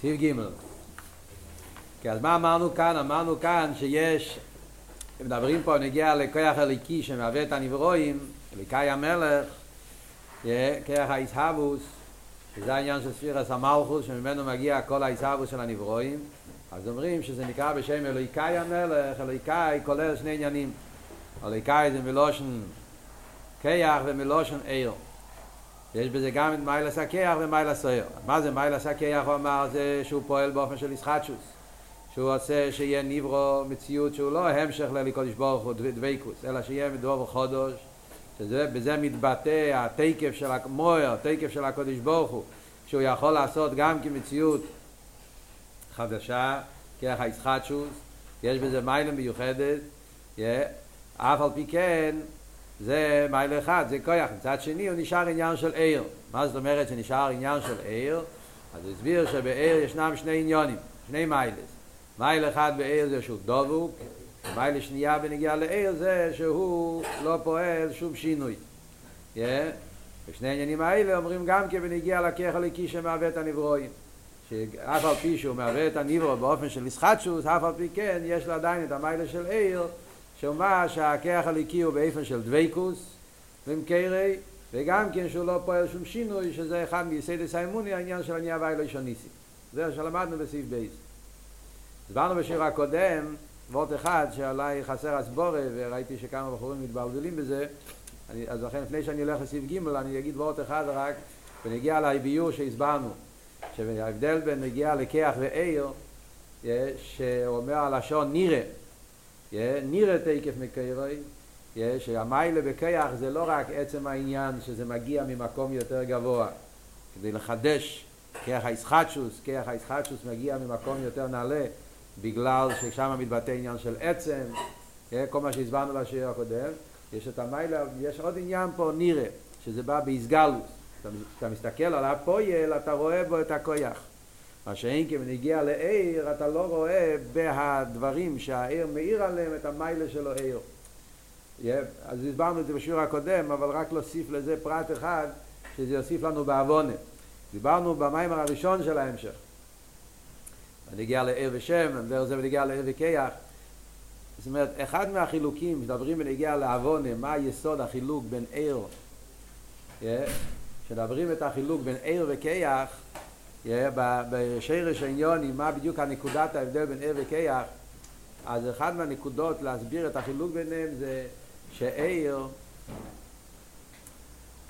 סעיף ג' כי אז מה אמרנו כאן? אמרנו כאן שיש, מדברים פה, נגיע לכוח הליקי שמהווה את הנברואים, אליקאי המלך, כוח האיסהבוס, שזה העניין של ספירס המלכוס, שממנו מגיע כל האיסהבוס של הנברואים, אז אומרים שזה נקרא בשם אליקאי המלך, אליקאי כולל שני עניינים. אליקאי זה מלושן כיח ומלושן עיר. יש בזה גם את מיילס הכיח ומיילס העיר. מה זה מיילס הכיח? הוא אמר זה שהוא פועל באופן של ישחטשוס. שהוא עושה שיהיה ניברו מציאות שהוא לא המשך ללקודש ברוך הוא דבייקוס, אלא שיהיה מדור וחודש, שבזה מתבטא התקף של המויר, התקף של הקודש ברוך הוא, שהוא יכול לעשות גם כמציאות חדשה, כרך הישחטשוס, יש בזה מיילה מיוחדת, אף על פי כן זה מיילה אחד, זה כוח, מצד שני הוא נשאר עניין של עיר. מה זאת אומרת שנשאר עניין של עיר? אז הוא הסביר שבעיר ישנם שני עניונים, שני מיילס. מייל אחד בעיר זה שהוא דבוק, מייל שנייה בנגיעה לעיר זה שהוא לא פועל שום שינוי. ושני העניינים האלה אומרים גם כי בנגיעה לכך הליקי שמהווה את הנברואים. שאף על פי שהוא מהווה את הנברו באופן של ישחטשוס, אף על פי כן יש לו עדיין את המיילה של עיר, שאומר שהכח הליקי הוא באופן של דוויקוס ומקרי, וגם כן שהוא לא פועל שום שינוי, שזה אחד מיסיידס האמוני, העניין של ענייה ואילו אישוניסי. זה שלמדנו בסעיף בייס. הסברנו בשיר הקודם, וורט אחד שעלי חסר הסבורה, וראיתי שכמה בחורים מתבלבלים בזה, אני, אז לכן לפני שאני הולך לסעיף ג' אני אגיד וורט אחד רק, ונגיע להביור שהסברנו, שההבדל בין נגיע לכיח ועיר, שאומר הלשון נירה, נירה תקף מקיירוי, שהמיילה בכיח זה לא רק עצם העניין שזה מגיע ממקום יותר גבוה, כדי לחדש כיח הישחטשוס, כיח הישחטשוס מגיע ממקום יותר נעלה, בגלל ששם מתבטא עניין של עצם, כל מה שהסברנו בשיר הקודם, יש את המיילה, יש עוד עניין פה נירה, שזה בא באיסגלוס. כשאתה מסתכל על הפויל, אתה רואה בו את הכויח. מה שאין כמנגיע לעיר, אתה לא רואה בהדברים שהעיר מאיר עליהם את המיילה שלו עיר. אז הסברנו את זה בשיעור הקודם, אבל רק להוסיף לזה פרט אחד, שזה יוסיף לנו בעוונה. דיברנו במיימר הראשון של ההמשך. ונגיע לעיר ושם, ודרך זה ונגיע לעיר וכיח. זאת אומרת, אחד מהחילוקים, מדברים ונגיע לעוונה, מה יסוד החילוק בין עיר, כשמדברים את החילוק בין עיר וכיח, בשרש העניוני, מה בדיוק הנקודת ההבדל בין עיר וכיח, אז אחד מהנקודות להסביר את החילוק ביניהם זה שעיר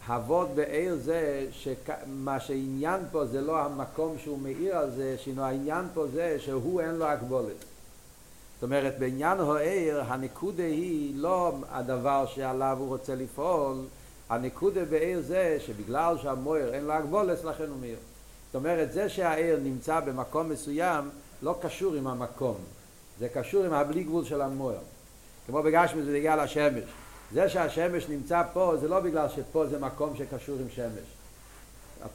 הוות בעיר זה שמה שעניין פה זה לא המקום שהוא מאיר על זה, שינו העניין פה זה שהוא אין לו הגבולת. זאת אומרת, בעניין העיר, הנקודה היא לא הדבר שעליו הוא רוצה לפעול, הנקודה בעיר זה שבגלל שהמויר אין לו הגבולת, לכן הוא מאיר. זאת אומרת, זה שהעיר נמצא במקום מסוים לא קשור עם המקום, זה קשור עם הבלי גבול של המויר. כמו בגשמי זה נגיע לשמש. זה שהשמש נמצא פה זה לא בגלל שפה זה מקום שקשור עם שמש.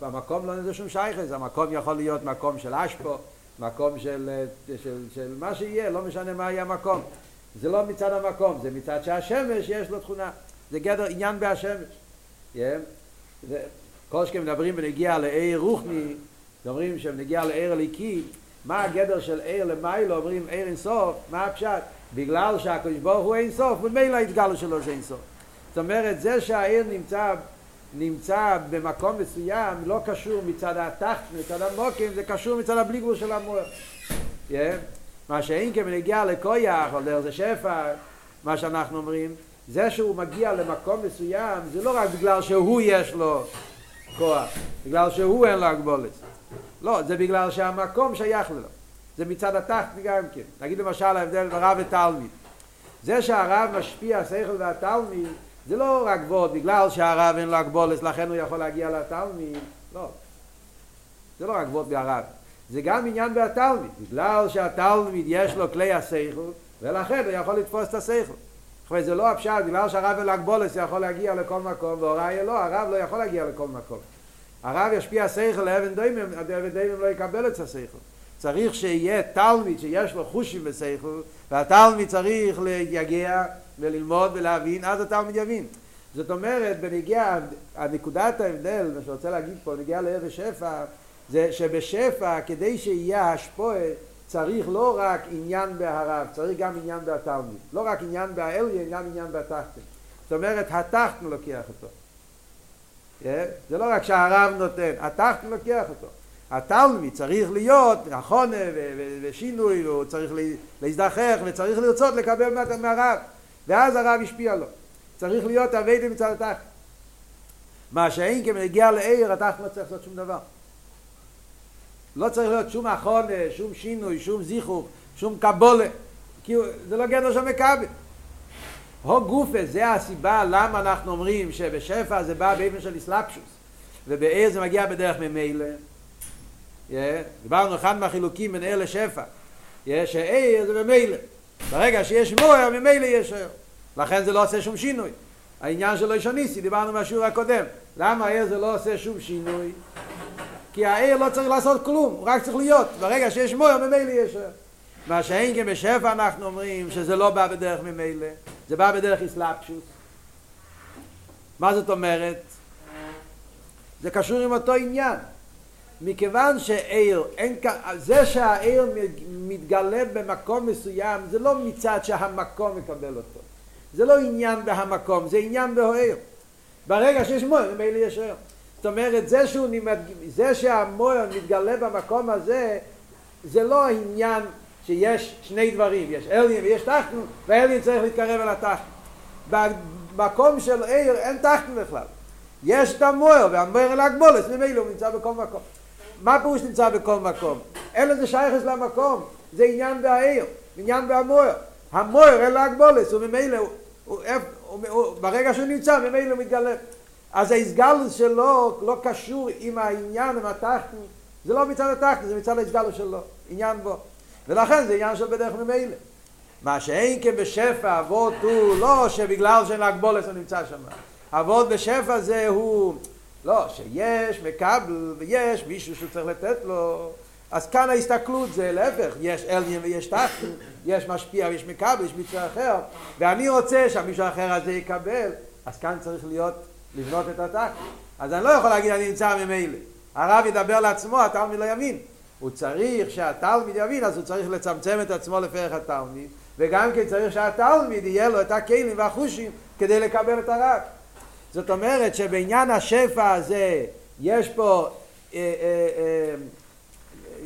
המקום לא נזה שום שייכס, המקום יכול להיות מקום של אשפו, מקום של, של, של, של מה שיהיה, לא משנה מה יהיה המקום. זה לא מצד המקום, זה מצד שהשמש יש לו תכונה. זה גדר עניין בהשמש. Yeah. כל שכם מדברים בנגיע לעיר רוחני, אומרים שנגיע לעיר הליקי, מה הגדר של עיר למיילו, אומרים עיר אינסוף, מה הפשט? בגלל שהקדוש ברוך הוא אין סוף, ומילא התגלו שלו זה אין סוף. זאת אומרת, זה שהעיר נמצא, נמצא במקום מסוים לא קשור מצד התחת, מצד המוקים, זה קשור מצד הבלי גבול של המוח. Yeah. מה שאין כמנגיע לכויח, או דרך שפע, מה שאנחנו אומרים, זה שהוא מגיע למקום מסוים, זה לא רק בגלל שהוא יש לו כוח, בגלל שהוא אין לו הגבולת. לא, זה בגלל שהמקום שייך לו. זה מצד התחת גם כן. נגיד למשל ההבדל בין רב ותלמיד. זה שהרב משפיע השכל והתלמיד, זה לא רק ועוד בגלל שהרב אין לו הגבולת, לכן הוא יכול להגיע לתלמיד. לא. זה לא רק ועוד בהרב. זה גם עניין בהתלמיד. בגלל שהתלמיד יש לו כלי השכל, ולכן הוא יכול לתפוס את השכל. אחרי זה לא הפשט, בגלל שהרב אין לו יכול להגיע לכל מקום, והוראי לא, הרב לא יכול להגיע לכל מקום. הרב ישפיע השכל לאבן דיימם, אבן דיימם לא יקבל את השכל. צריך שיהיה תלמיד שיש לו חושים ושכל, והתלמיד צריך להגיע וללמוד ולהבין, אז התלמיד יבין. זאת אומרת, בנגיע, הנקודת ההבדל, מה שרוצה להגיד פה, נגיע לערב שפע, זה שבשפע, כדי שיהיה השפועה, צריך לא רק עניין בהרב, צריך גם עניין בתלמיד. לא רק עניין באליין, גם עניין בתחתן. זאת אומרת, התחתן לוקח אותו. זה לא רק שהרב נותן, התחתן לוקח אותו. התלמיד צריך להיות נכון ושינוי, הוא צריך להזדחך וצריך לרצות לקבל מהרב, ואז הרב השפיע לו. צריך להיות אביידי מצד התחת. מה שאין כמגיע לעיר, התחת לא צריך לעשות שום דבר. לא צריך להיות שום אחונה, שום שינוי, שום זיכוך, שום קבולה. כי זה לא גדר של מכבל. הו גופה, זה הסיבה למה אנחנו אומרים שבשפע זה בא באופן של אסלאפשוס, ובעיר זה מגיע בדרך ממילא. Yeah, דיברנו אחד מהחילוקים בין עיר לשפע. Yeah, שעיר זה ממילא. ברגע שיש מוער, ממילא יש עיר. לכן זה לא עושה שום שינוי. העניין של אישוניסי, דיברנו מהשיעור הקודם. למה העיר זה לא עושה שום שינוי? כי העיר לא צריך לעשות כלום, הוא רק צריך להיות. ברגע שיש מוער, ממילא יש. מה שאין כן בשפע אנחנו אומרים שזה לא בא בדרך ממילא, זה בא בדרך אסלאפשוס. מה זאת אומרת? זה קשור עם אותו עניין. מכיוון שעיר, אין, זה שהעיר מתגלה במקום מסוים, זה לא מצד שהמקום מקבל אותו. זה לא עניין בהמקום, זה עניין בהעיר. ברגע שיש מויר, ממילא יש עיר. זאת אומרת, זה, שהוא, זה שהמויר מתגלה במקום הזה, זה לא עניין שיש שני דברים, יש אליין ויש תחתן, והאליין צריך להתקרב אל התחתן. במקום של עיר אין תחתן בכלל. יש את המויר, והמויר להגבולת, ממילא הוא נמצא בכל מקום. מה פירוש נמצא בכל מקום? אין לזה שייכס למקום, זה עניין בעיר, עניין בהמויר. המויר אין להגבולת, וממילא, ברגע שהוא נמצא, ממילא הוא מתגלה. אז ההסגלוס שלו לא קשור עם העניין, עם התחתן, זה לא מצד התחתן, זה מצד ההסגלוס שלו, עניין בו. ולכן זה עניין של בדרך ממילא. מה שאין כן בשפע, אבות הוא לא שבגלל שאין להגבולת הוא נמצא שם. אבות בשפע זה הוא, לא, שיש מקבל ויש מישהו שצריך לתת לו. אז כאן ההסתכלות זה להפך, יש אליין ויש תחתן, יש משפיע ויש מקבל, יש מישהו אחר, ואני רוצה שהמישהו האחר הזה יקבל, אז כאן צריך להיות, לבנות את התחתן. אז אני לא יכול להגיד אני נמצא ממילא. הרב ידבר לעצמו, התלמיד לא ימין. הוא צריך שהתלמיד יבין, אז הוא צריך לצמצם את עצמו לפרח התלמיד, וגם כן צריך שהתלמיד יהיה לו את הכלים והחושים כדי לקבל את הרב. זאת אומרת שבעניין השפע הזה יש פה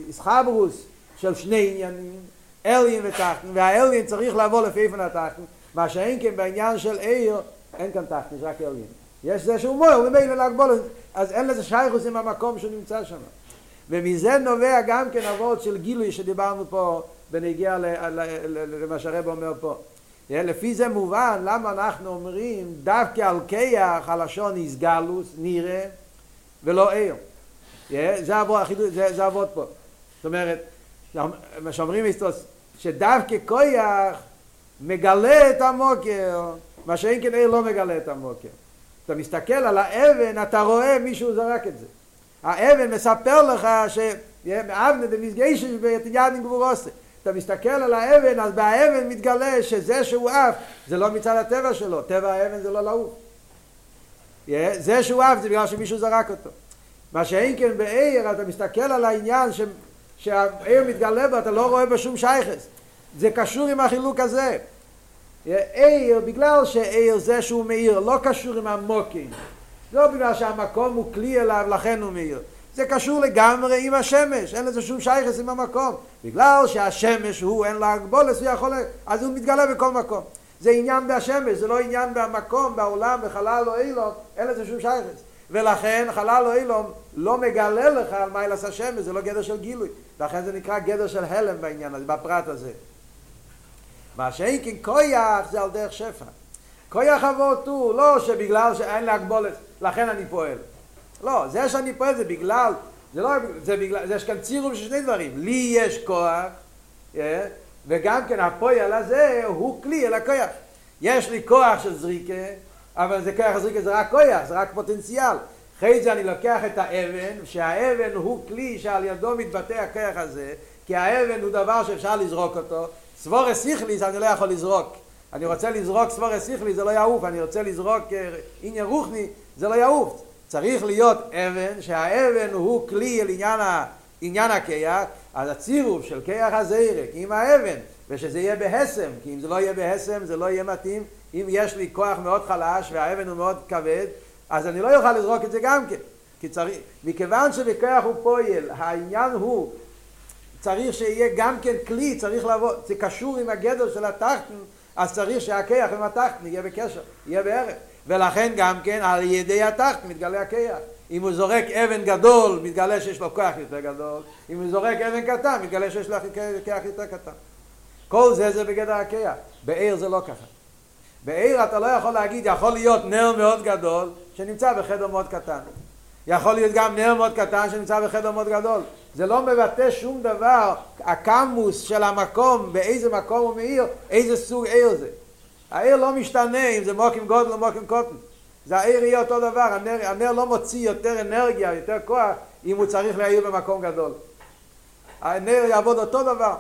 איסחברוס אה, אה, אה, של שני עניינים, אליין ותחתן, והאליין צריך לבוא לפי איפן התחתן, מה שאין כן בעניין של עיר, אין כאן יש רק אליין. יש זה שהוא מויר, ומילא להגבול, אז אין לזה שייכוס עם המקום שהוא נמצא שם. ומזה נובע גם כן אבות של גילוי שדיברנו פה בנגיע למה שהרב אומר פה. לפי זה מובן למה אנחנו אומרים דווקא על כיח הלשון איסגלוס, נראה, ולא עיר. זה אבות, פה. זאת אומרת, מה שאומרים שדווקא כויח מגלה את המוקר, מה שאין כן עיר לא מגלה את המוקר. אתה מסתכל על האבן, אתה רואה מישהו זרק את זה. האבן מספר לך שאבנה דמסגיישש ביתיאנים גבורוסה. אתה מסתכל על האבן, אז באבן מתגלה שזה שהוא עף, זה לא מצד הטבע שלו, טבע האבן זה לא לעוף. זה שהוא עף זה בגלל שמישהו זרק אותו. מה שאין כן בעיר, אתה מסתכל על העניין ש... שהעיר מתגלה בו, אתה לא רואה בשום שייכס. זה קשור עם החילוק הזה. עיר, בגלל שעיר זה שהוא מאיר, לא קשור עם המוקים. לא בגלל שהמקום הוא כלי אליו, לכן הוא מאיר. זה קשור לגמרי עם השמש, אין לזה שום שייכס עם המקום. בגלל שהשמש הוא, אין לה הגבולת, הוא יכול, אז הוא מתגלה בכל מקום. זה עניין בהשמש, זה לא עניין במקום, בעולם, בחלל או אילום, אין לזה שום שייכס. ולכן חלל או אילום לא מגלה לך על מה השמש, זה לא גדר של גילוי. לכן זה נקרא גדר של הלם בעניין הזה, בפרט הזה. מה שאין כן כויח זה על דרך שפע. כויח אבות הוא, לא שבגלל שאין להגבולת, לכן אני פועל. לא, זה שאני פועל זה בגלל, זה לא, זה בגלל, זה יש כאן צירוף של שני דברים. לי יש כוח, yeah, וגם כן הפועל הזה הוא כלי אל הכוח. יש לי כוח של זריקה, אבל זה כוח זריקה זה רק כוח, זה רק פוטנציאל. אחרי זה אני לוקח את האבן, שהאבן הוא כלי שעל ידו מתבטא הכוח הזה, כי האבן הוא דבר שאפשר לזרוק אותו. סבורי סיכליס אני לא יכול לזרוק. אני רוצה לזרוק סבורי סיכלי, זה לא יעוף, אני רוצה לזרוק עניין רוחני, זה לא יעוף. צריך להיות אבן, שהאבן הוא כלי לעניין עניין הכיח, אז הצירוף של כיח הזרק עם האבן, ושזה יהיה בהסם, כי אם זה לא יהיה בהסם זה לא יהיה מתאים, אם יש לי כוח מאוד חלש והאבן הוא מאוד כבד, אז אני לא אוכל לזרוק את זה גם כן. כי צריך, מכיוון שבכוח הוא פועל, העניין הוא, צריך שיהיה גם כן כלי, צריך לבוא, זה קשור עם הגדר של התחתן, אז צריך שהכיח עם התחתן יהיה בקשר, יהיה בערך. ולכן גם כן על ידי התחתן מתגלה הכיח. אם הוא זורק אבן גדול, מתגלה שיש לו כוח יותר גדול. אם הוא זורק אבן קטן, מתגלה שיש לו כוח יותר קטן. כל זה זה בגדר הכיח. בעיר זה לא ככה. בעיר אתה לא יכול להגיד, יכול להיות נר מאוד גדול שנמצא בחדר מאוד קטן. יכול להיות גם נר מאוד קטן שנמצא בחדר מאוד גדול. זה לא מבטא שום דבר, הקמוס של המקום, באיזה מקום הוא מאיר, איזה סוג עיר זה. העיר לא משתנה אם זה מוקים גודל או מוקים קוטן. זה העיר יהיה אותו דבר, הנר, הנר לא מוציא יותר אנרגיה, יותר כוח, אם הוא צריך להעיר במקום גדול. הנר יעבוד אותו דבר.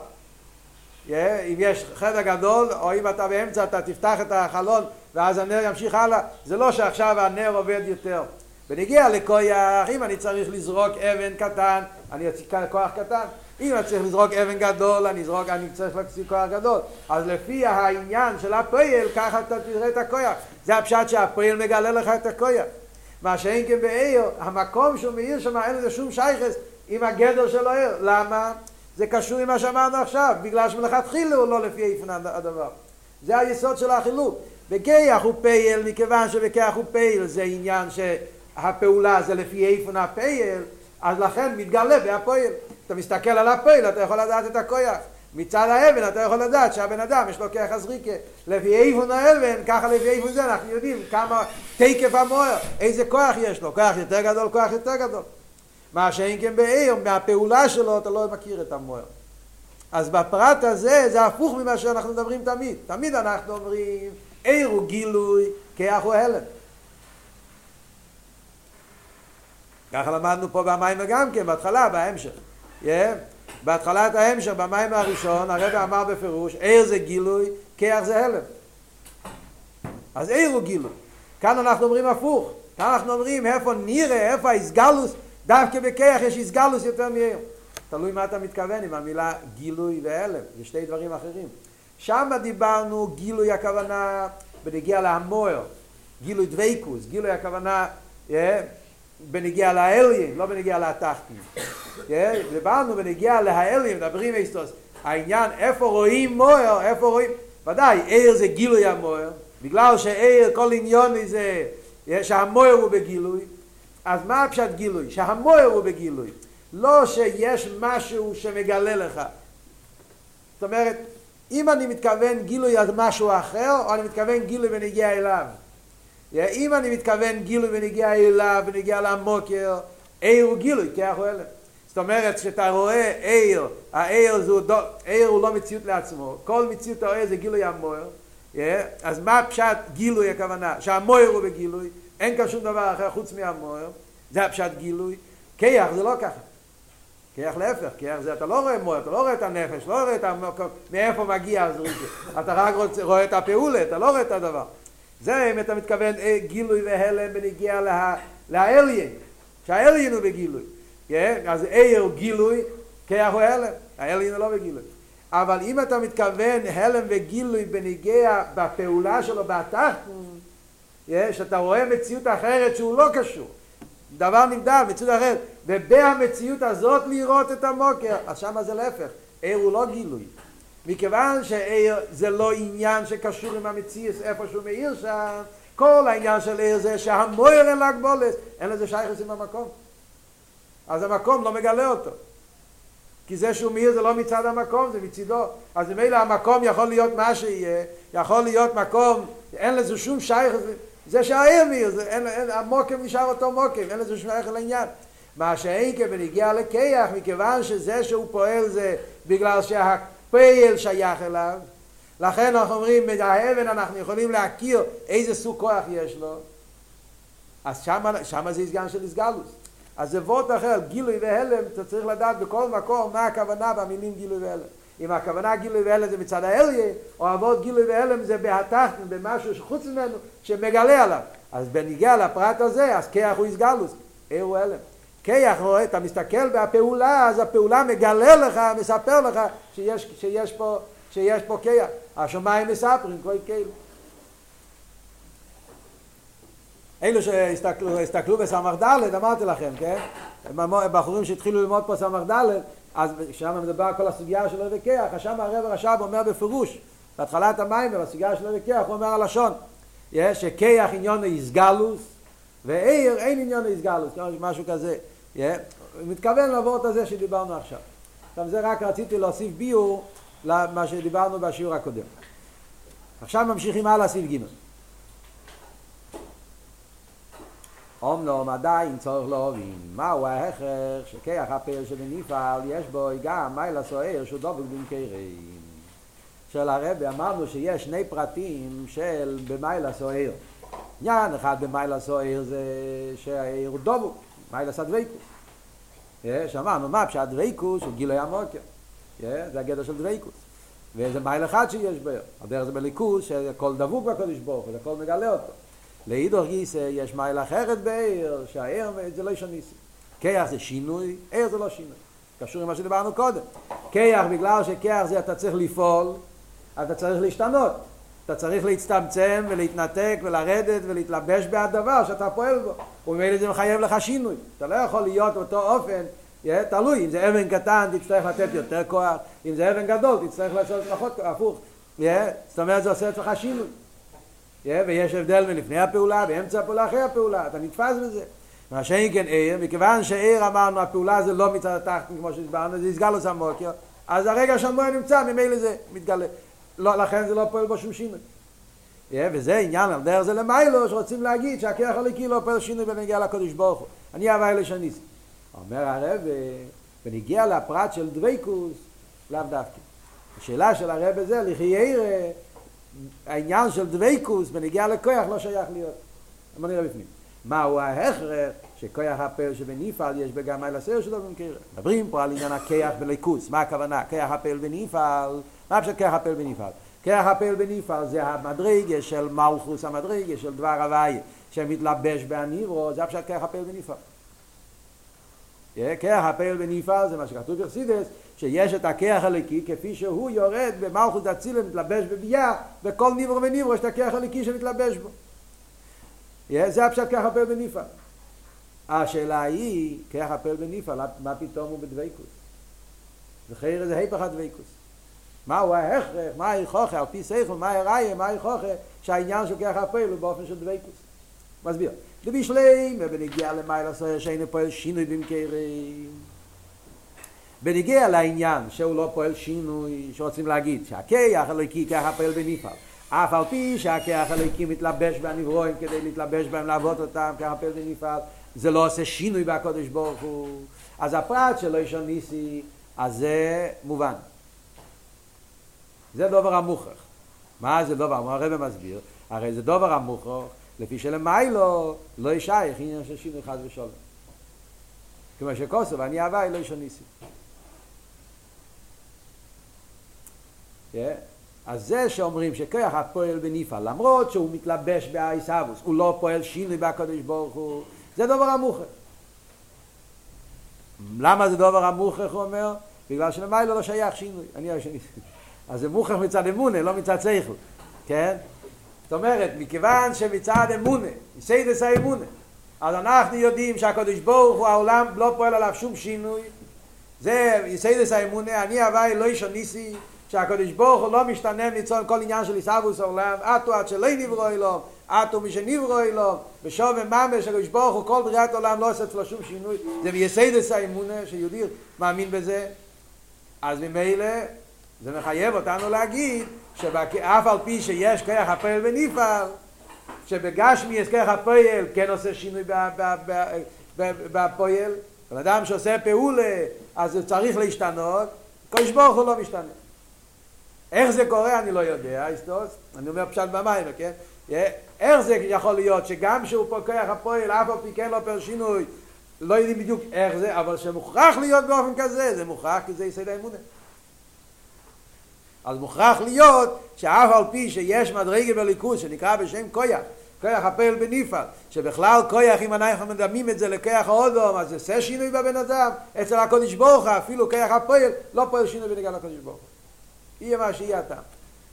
Yeah, אם יש חדר גדול, או אם אתה באמצע אתה תפתח את החלון ואז הנר ימשיך הלאה, זה לא שעכשיו הנר עובד יותר. ונגיע לכויח, אם אני צריך לזרוק אבן קטן, אני אציג כוח קטן. אם אני צריך לזרוק אבן גדול, אני, זרוק, אני צריך להציג כוח גדול. אז לפי העניין של הפועל, ככה אתה תראה את הכויח. זה הפשט שהפועל מגלה לך את הכויח. מה שאין כן בעיר, המקום שהוא מאיר שם, אין לזה שום שייכס עם הגדר של העיר. למה? זה קשור עם מה שאמרנו עכשיו, בגלל שמלכתחילה הוא לא לפי איפן הדבר. זה היסוד של החילוק. בכח הפועל, מכיוון שבכח הפועל זה עניין שהפעולה זה לפי אופן הפועל, אז לכן מתגלה בהפועל. אתה מסתכל על הפועל, אתה יכול לדעת את הכח. מצד האבן אתה יכול לדעת שהבן אדם יש לו כח הזריקה. לפי אופן האבן, ככה לפי אופן זה אנחנו יודעים כמה תקף המאור, איזה כוח יש לו, כוח יותר גדול, כוח יותר גדול. מה שאין כן באור, מהפעולה שלו אתה לא מכיר את המאור. אז בפרט הזה זה הפוך ממה שאנחנו מדברים תמיד. תמיד אנחנו אומרים, עיר הוא גילוי, כיח הוא הלם. ככה למדנו פה במים גם כן, בהתחלה, בהמשך. Yeah. בהתחלת ההמשך, במים הראשון, הרב אמר בפירוש, עיר זה גילוי, כיח זה הלם. אז עיר הוא גילוי. כאן אנחנו אומרים הפוך. כאן אנחנו אומרים איפה נראה, איפה האיסגלוס, דווקא בכיח יש איסגלוס יותר מעיר. תלוי מה אתה מתכוון עם המילה גילוי והלם, זה שתי דברים אחרים. שם דיברנו גילוי הכוונה בנגיע להמוער, גילוי דוויקוס, גילוי הכוונה yeah, בנגיע לאליין, לא בנגיע לתחתים. דיברנו בנגיע להאליין, מדברים איסטוס, העניין איפה רואים מוער, איפה רואים, ודאי, עיר זה גילוי המוער, בגלל שעיר כל עניון זה שהמוער הוא בגילוי, אז מה הפשט גילוי? שהמוער הוא בגילוי, לא שיש משהו שמגלה לך. זאת אומרת, אם אני מתכוון גילוי על משהו אחר, או אני מתכוון גילוי ונגיע אליו. אם אני מתכוון גילוי ונגיע אליו ונגיע למוקר, עיר הוא גילוי, כיח הוא הלם. זאת אומרת, כשאתה רואה עיר, העיר זה, עיר הוא לא מציאות לעצמו, כל מציאות העיר זה גילוי המוער, אז מה פשט גילוי הכוונה? שהמוער הוא בגילוי, אין כאן שום דבר אחר חוץ מהמוער, זה הפשט גילוי, כיח זה לא ככה. כיח להפך, כיח זה אתה לא רואה מוער, אתה לא רואה את הנפש, לא רואה את המקום, מאיפה מגיע הזריקה, אתה רק רואה את הפעולה, אתה לא רואה את הדבר. זה אם אתה מתכוון גילוי והלם בנגיע לה, לאליין, שהאליין הוא בגילוי. אז איר הוא גילוי, כיח הוא הלם, האליין הוא לא בגילוי. אבל אם אתה מתכוון הלם וגילוי בנגיע בפעולה שלו בתחתון, שאתה רואה מציאות אחרת שהוא לא קשור, דבר נבדל, מציאות אחרת, ובמציאות הזאת לראות את המוקר, אז שמה זה להפך, עיר הוא לא גילוי. מכיוון שעיר זה לא עניין שקשור עם המציאות איפה שהוא מאיר שם, כל העניין של עיר זה שהמויר אין להגבולת, אין לזה שייכס עם המקום. אז המקום לא מגלה אותו. כי זה שהוא מאיר זה לא מצד המקום, זה מצידו. אז ממילא המקום יכול להיות מה שיהיה, יכול להיות מקום, אין לזה שום שייכס, זה שהעיר מאיר, זה, אין, אין, המוקם נשאר אותו מוקם, אין לזה שום שייכס לעניין. מה שאין כבן הגיע לכיח, מכיוון שזה שהוא פועל זה בגלל שהפייל שייך אליו, לכן אנחנו אומרים, מהאבן אנחנו יכולים להכיר איזה סוג כוח יש לו, אז שמה, שמה זה הסגן של הסגלוס. אז זה וורט אחר, גילוי והלם, אתה צריך לדעת בכל מקום מה הכוונה במילים גילוי והלם. אם הכוונה גילוי והלם זה מצד האליה, או אבות גילוי והלם זה בהתחתן, במשהו שחוץ ממנו, שמגלה עליו. אז בניגיע לפרט הזה, אז כיח הוא איסגלוס, עיר הוא הלם. כיח, אתה מסתכל בפעולה, אז הפעולה מגלה לך, מספר לך שיש, שיש פה, שיש פה כיח. השמיים מספרים, כל כאילו. אלו שהסתכלו בסמ"ך ד', אמרתי לכם, כן? בחורים שהתחילו ללמוד פה סמ"ך ד', אז שם מדבר כל הסוגיה של אוהבי כיח, אז שם הרב הרש"ב אומר בפירוש, בהתחלת המים, בסוגיה של אוהבי כיח, הוא אומר הלשון, שכיח עניון איסגלוס, ועיר אין עניון איסגלוס, משהו כזה. הוא מתכוון לעבור את הזה שדיברנו עכשיו. עכשיו זה רק רציתי להוסיף ביור למה שדיברנו בשיעור הקודם. עכשיו ממשיכים הלאה סעיף ג' אומנום עדיין צורך להבין מהו ההכרח שכיח הפעל שבנפעל יש בו גם מיילה סוער שהוא דבק במקרים של הרבי אמרנו שיש שני פרטים של במיילה סוער עניין אחד במיילה סוער זה שהעיר הוא דבוק מיילה סדוויקוס שאמרנו מה פשט דוויקוס הוא גילוי המוקר זה הגדר של דוויקוס וזה מייל אחד שיש בו הדרך זה בליכוס שהכל דבוק בקודש ברוך הוא, הכל מגלה אותו לאידור גיסא יש מייל אחרת בעיר, שהעיר זה לא ישניסי. כיח זה שינוי, עיר זה לא שינוי. קשור עם מה שדיברנו קודם. כיח, בגלל שכיח זה אתה צריך לפעול, אתה צריך להשתנות. אתה צריך להצטמצם ולהתנתק ולרדת ולהתלבש בהדבר שאתה פועל בו. וממילא זה מחייב לך שינוי. אתה לא יכול להיות באותו אופן, יהיה, תלוי, אם זה אבן קטן תצטרך לתת יותר כוח, אם זה אבן גדול תצטרך לעשות פחות כוח, הפוך. יהיה, זאת אומרת זה עושה אצלך שינוי. ויש הבדל מלפני הפעולה, באמצע הפעולה, אחרי הפעולה, אתה נתפס בזה. מה שאין כן עיר, מכיוון שעיר אמרנו, הפעולה זה לא מצד התחתן, כמו שהסברנו, זה יסגל לו המוקר, אז הרגע שהמוער נמצא, ממילא זה מתגלה. לא, לכן זה לא פועל בו שום שינוי. וזה עניין, על דרך זה למיילו, שרוצים להגיד שהכיח הליקי לא פועל שינוי בנגיע לקודש ברוך הוא. אני אהבה אלה שניסי. אומר הרב, ונגיע לפרט של דוויקוס, לאו דווקא. השאלה של הרב זה, לכי ירא, העניין של דוויקוס בנגיעה לכוח לא שייך להיות. בוא נראה בפנים. מהו ההכרח שכוח הפעל שבנפעל יש בגם הסר שלו במקרה. מדברים פה על עניין הכיח בליכוס. מה הכוונה? כיח הפעל בנפעל. מה פשוט כיח הפעל בנפעל? כיח הפעל בנפעל זה המדרגה של מלכוס המדרגה של דבר הוואי שמתלבש בהנירו, זה פשוט כיח הפעל בנפעל. כיח הפעל בנפעל זה מה שכתוב בחסידס שיש את הכיח הליקי כפי שהוא יורד במלכות דצילם מתלבש בביאה וכל ניברו וניברו יש את הכיח הליקי שמתלבש בו זה הפשט כיח הפעל בנפעל השאלה היא כיח הפעל בנפעל מה פתאום הוא בדוויקוס זה היפך הדוויקוס מהו ההכרח, מה ההכרח, על פי סייכל, מה הראיה, מה ההכרח שהעניין של כיח הפעל הוא באופן של דוויקוס מסביר. לבישלים ובנגיע למעלה סויר שאין פועל שינוי במקרים. בנגיע לעניין שהוא לא פועל שינוי שרוצים להגיד שהכיח אלוהיקי ככה פועל בנפעל. אף על פי שהכיח אלוהיקי מתלבש בנברואים כדי להתלבש בהם לעבוד אותם ככה פועל בנפעל זה לא עושה שינוי בקודש ברוך הוא. אז הפרט שלו יש ניסי אז זה מובן זה דובר המוכרח. מה זה דובר? הרב מסביר? הרי זה דובר המוכרח לפי שלמיילו לא ישייך עניין של שינוי חס ושלום. כמו שכוסו ואני אהבה לא יש ניסי אז זה שאומרים שכוח הפועל בניפה למרות שהוא מתלבש באייסאבוס הוא לא פועל שינוי בקדוש ברוך הוא זה דבר המוכר למה זה דבר המוכר הוא אומר? בגלל שלמיילו לא שייך שינוי. אני השני אז זה מוכר מצד אמונה לא מצד שכל כן? זאת אומרת מכיוון שמצד אמונה יסיידס האמונה אז אנחנו יודעים שהקדוש ברוך הוא העולם לא פועל עליו שום שינוי. זה יסיידס האמונה אני הווי לא יש ניסי שהקדוש ברוך הוא לא משתנה מצון כל עניין של עיסאוווס העולם, עטו עד שלא נברוא אלו, עטו מי שנברוא אלו, ושוב ממש הקדוש ברוך הוא כל בריאת עולם לא עושה אצלו שום שינוי, זה מיסודות האמונה שיהודי מאמין בזה, אז ממילא זה מחייב אותנו להגיד שאף על פי שיש כוח הפועל ונפעל, שבגשמי יש כוח הפועל כן עושה שינוי בפועל, בן אדם שעושה פעולה אז הוא צריך להשתנות, קדוש ברוך הוא לא משתנה. איך זה קורה אני לא יודע, איסטוס, אני אומר פשט במים, כן? איך זה יכול להיות שגם שהוא פה כוח הפועל, אף על פי כן לא פר שינוי, לא יודעים בדיוק איך זה, אבל שמוכרח להיות באופן כזה, זה מוכרח כי זה יסד האמונה. אז מוכרח להיות שאף על פי שיש מדרגה בליכוז שנקרא בשם קויה, כוח הפועל בנפעל, שבכלל כוח, אם אנחנו מדמים את זה לכוח האודום, אז עושה שינוי בבן אדם, אצל הקודש ברוך הוא, אפילו כוח הפועל, לא פועל שינוי בנגע לקודש ברוך הוא. יהיה מה שיהיה הטעם.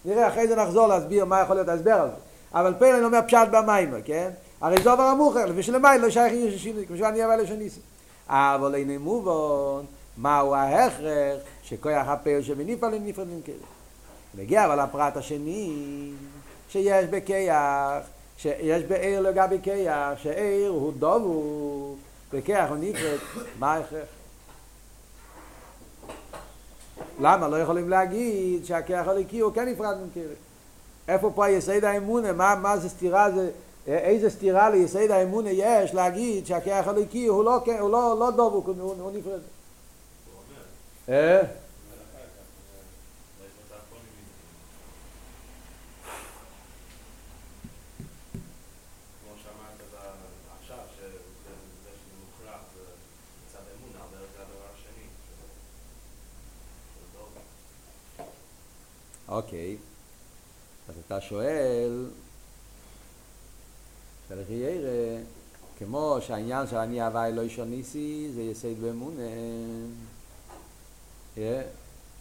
נראה, אחרי זה נחזור להסביר מה יכול להיות ההסבר על זה. אבל פה אני אומר פשט במים, כן? הרי זה עובר המוכר, ושלמי לא שייך של שינוי, כמו שאני אבא לשניסי. אבל אין מובן, מהו ההכרח שכוח הפועל שמניפה לנפרד נמכרת. נגיע אבל לפרט השני, שיש בכיח, שיש בעיר לגבי כיח, שעיר הוא דובו, וכיח הוא נפרד, מה ההכרח? למה לא יכולים להגיד שהכיח הליקי הוא כן נפרד ממכרת? איפה פה יסד האמונה? מה, מה זה סתירה זה? איזה סתירה ליסד האמונה יש להגיד שהכיח הליקי הוא לא, הוא לא, לא דובוק, הוא, הוא נפרד? אה? אוקיי, אז אתה שואל, צריך ירא, כמו שהעניין של אני הווי לא אישו ניסי זה יסד באמונה,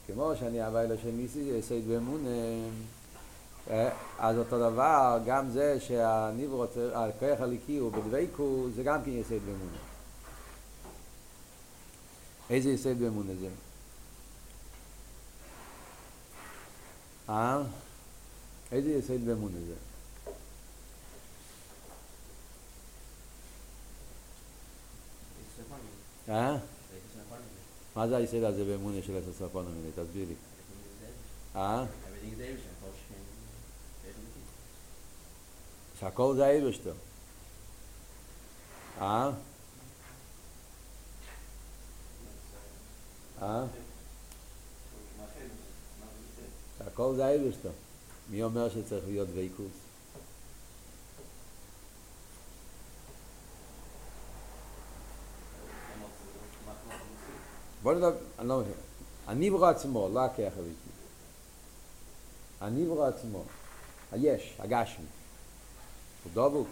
כמו שאני הווי לא אישו ניסי זה יסד באמונה, אז אותו דבר, גם זה שהניב רוצה, הכוח הליקי הוא בדבקו, זה גם כן יסד באמונה. איזה יסד באמונה זה? אה? איזה יסוד באמונה זה? אה? מה זה היסוד הזה באמונה של עשר ספונומיני? תסביר לי. אה? שהכל זה האיברשטו. אה? אה? שהכל זה האיברשטו. מי אומר שצריך להיות דבקות? בוא נדבר, אני לא מבין. הניברו עצמו, לא הכיח הליקי. הניברו עצמו, היש, הגשמי, הוא דבוק.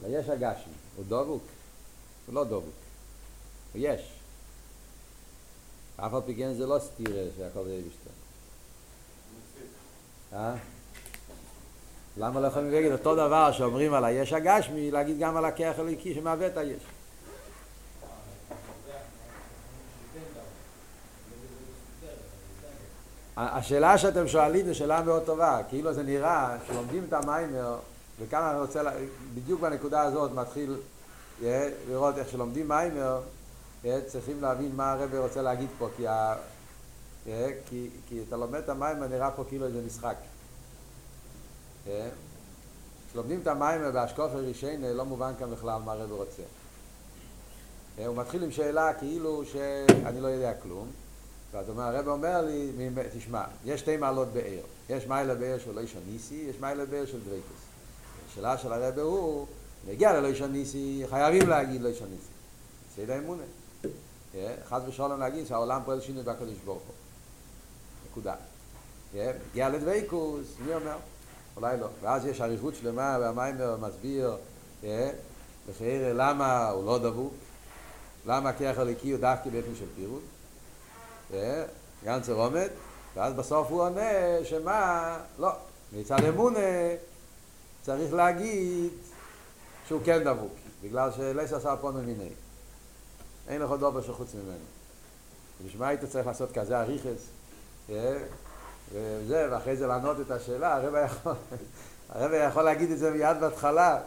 אבל היש הגשמי, הוא דבוק, הוא לא דבוק, הוא יש. אף על פי כן זה לא סתירה שהכל זה בשטר. אה? למה לא יכולים להגיד אותו דבר שאומרים על היש הגשמי, להגיד גם על הכיח הליקי שמהווה את היש? השאלה שאתם שואלים זו שאלה מאוד טובה, כאילו זה נראה שלומדים את המיימר, וכאן אני רוצה, בדיוק בנקודה הזאת מתחיל לראות איך שלומדים מיימר, צריכים להבין מה הרב רוצה להגיד פה, כי, ה... כי, כי אתה לומד את המים נראה פה כאילו איזה משחק. כשלומדים את המים בהשקופר רישיינה לא מובן כאן בכלל מה הרב רוצה. הוא מתחיל עם שאלה כאילו שאני לא יודע כלום, ואז אומר, הרב אומר לי, תשמע, יש שתי מעלות באר. יש מיילה באר של איש הניסי, יש מיילה באר של דרייקוס. השאלה של הרב הוא, נגיע ללא איש הניסי, חייבים להגיד לא איש הניסי. סייד האמונה. חס ושלום להגיד שהעולם פועל שינוי בקדוש ברוך הוא. נקודה. הגיע לדוויקוס, מי אומר? אולי לא. ואז יש אריכות שלמה והמיימר מסביר לחייר למה הוא לא דבוק, למה הכיח הליקי הוא דווקא באופן של פירוט. גנצר עומד, ואז בסוף הוא עונה שמה, לא, מצד אמונה צריך להגיד שהוא כן דבוק, בגלל שלסה עשה פה ממיני. אין לך דובר שחוץ ממנו. בשביל מה היית צריך לעשות כזה אריכס? וזה, ואחרי זה לענות את השאלה, הרב יכול, יכול להגיד את זה מיד בהתחלה,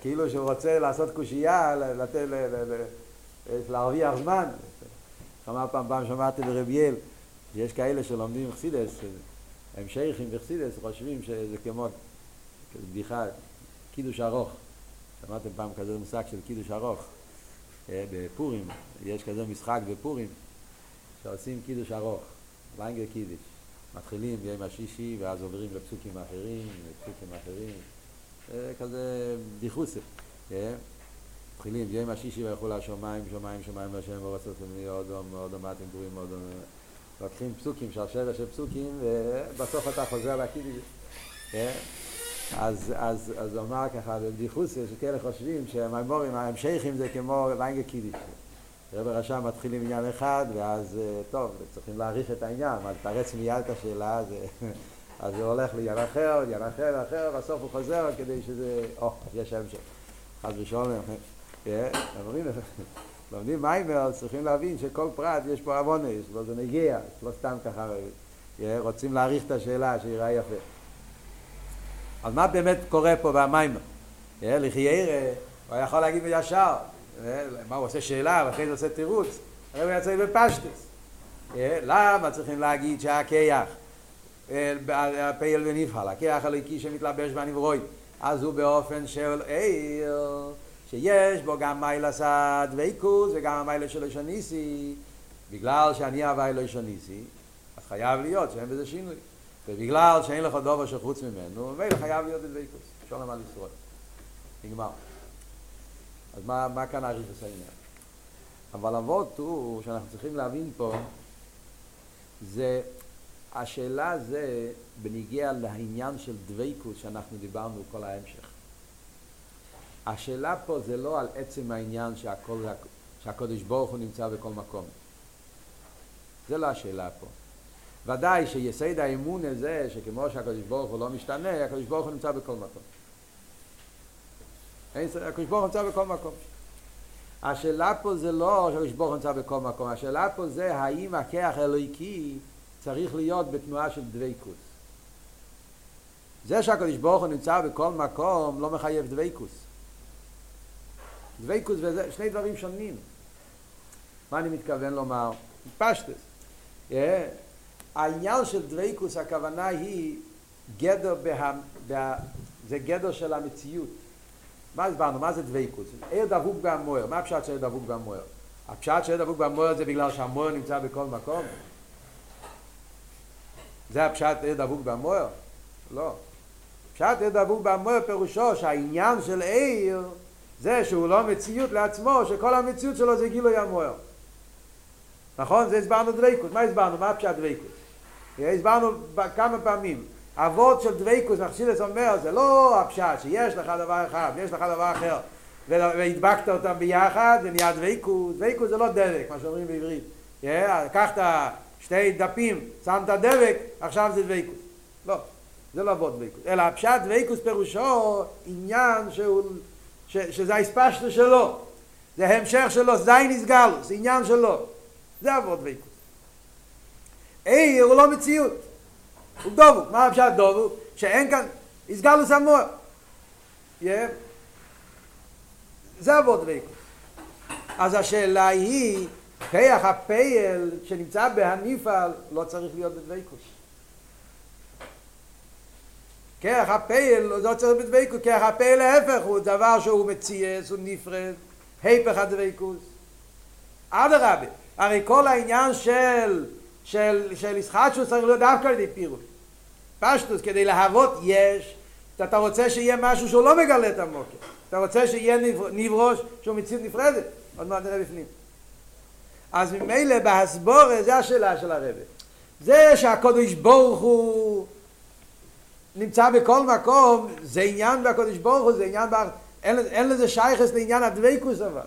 כאילו שהוא רוצה לעשות קושייה, להרוויח זמן. כמה פעם פעם שמעתי ברביאל, יש כאלה שלומדים חסידס, הם שייכים בחסידס, חושבים שזה כמו בדיחה, קידוש ארוך. שמעתם פעם כזה מושג של קידוש ארוך. בפורים, יש כזה משחק בפורים, שעושים קידוש ארוך, ליינגר קידיש. מתחילים ביום השישי ואז עוברים לפסוקים אחרים, לפסוקים אחרים, כזה בדיחוסה. מתחילים ביום השישי וילכו לשמיים, שמיים, שמיים להשם ורצות למי אודום, אודום אתם קוראים אודום, לוקחים פסוקים, שרשרת של פסוקים, ובסוף אתה חוזר לקידיש. אז, אז, אז הוא אמר ככה בבדיחוסיה, שכאלה חושבים שהמימורים, ההמשכים זה כמו ליינגה קידיש. רב הרשם מתחיל עם עניין אחד, ואז טוב, צריכים להעריך את העניין, מה לתרץ מיד את השאלה, זה, אז הוא הולך לעניין אחר, עניין אחר, אחר, בסוף הוא חוזר כדי שזה, או, יש המשך. חס ושלום, אומרים, לומדים מיימר, צריכים להבין שכל פרט יש פה עוונה, יש זה נגיע, לא סתם ככה, רוצים להעריך את השאלה, שיראה יפה. אז מה באמת קורה פה במיימר? לחיירה, הוא יכול להגיד בישר, מה הוא עושה שאלה, ואחרי זה עושה תירוץ, הרי הוא יצא בפשטס. למה צריכים להגיד שהכיח, הפייל ונבחל, הכיח הליקי שמתלבש בנברואים, אז הוא באופן של עיר, שיש בו גם מיילס הדבקות וגם המיילה של אישניסי, בגלל שאני לא אישניסי, אז חייב להיות שאין בזה שינוי. ובגלל שאין לך דובר שחוץ ממנו, מילא חייב להיות בדבקות. שולם על ישראל. נגמר. אז מה, מה כאן הריכוס העניין? אבל אבות הוא, שאנחנו צריכים להבין פה, זה, השאלה זה בניגיע לעניין של דבקות שאנחנו דיברנו כל ההמשך. השאלה פה זה לא על עצם העניין שהכל, שהקודש ברוך הוא נמצא בכל מקום. זה לא השאלה פה. ודאי שיסד האמון הזה, שכמו שהקדוש ברוך הוא לא משתנה, הקדוש ברוך הוא נמצא בכל מקום. הקדוש ברוך הוא נמצא בכל מקום. השאלה פה זה לא שהקדוש ברוך הוא נמצא בכל מקום, השאלה פה זה האם הכח אלוהיקי צריך להיות בתנועה של דבקות. זה שהקדוש ברוך הוא נמצא בכל מקום לא מחייב דבקות. דבקות וזה שני דברים שונים. מה אני מתכוון לומר? פשטס. Yeah. העניין של דבקוס הכוונה היא גדר, בה, בה, זה גדר של המציאות. מה הסברנו? מה זה דבקוס? עיר דבוק במוער. מה הפשט של עיר דבוק במוער? הפשט של עיר דבוק במוער זה בגלל שהמוער נמצא בכל מקום? זה הפשט עיר דבוק במוער? לא. פשט עיר דבוק במוער פירושו שהעניין של עיר זה שהוא לא מציאות לעצמו, שכל המציאות שלו זה גילוי המוער. נכון? זה הסברנו דבקוס. מה הסברנו? מה הפשט דבקוס? הסברנו כמה פעמים. אבות של דבקוס, מחשילס אומר, זה לא הפשט שיש לך דבר אחד ויש לך דבר אחר והדבקת אותם ביחד זה נהיה דבקוס. דבקוס זה לא דבק, מה שאומרים בעברית. לקחת שתי דפים, שמת דבק, עכשיו זה דבקוס. לא, זה לא אבות דבקוס. אלא הפשט דבקוס פירושו עניין שהוא, ש, שזה ההספשטו שלו. זה המשך שלו, זה נסגלוס, זה עניין שלו. זה אבות דבקוס. עיר הוא לא מציאות. הוא דובו. מה אפשר דובו? שאין כאן, הסגלו סמוע. זה עבוד דבקות. אז השאלה היא, כיח הפייל שנמצא בהניפל לא צריך להיות בדבקות. כיח הפייל לא צריך בדבקות, כיח הפייל להפך הוא דבר שהוא מציאס, הוא נפרד, היפך הדבקות. אדרבה, הרי כל העניין של של, של ישחטשוס צריך להיות דווקא על ידי פירוש. פשטוס, כדי להוות יש, אתה רוצה שיהיה משהו שהוא לא מגלה את המוקר. אתה רוצה שיהיה נברוש שהוא מציאות נפרדת. עוד מעט נראה בפנים. אז ממילא בהסבורה, זה השאלה של הרבי. זה שהקודש ברוך הוא נמצא בכל מקום, זה עניין בהקודש ברוך הוא, זה עניין, בה... אין, אין לזה שייכס לעניין הדבקוס אבל.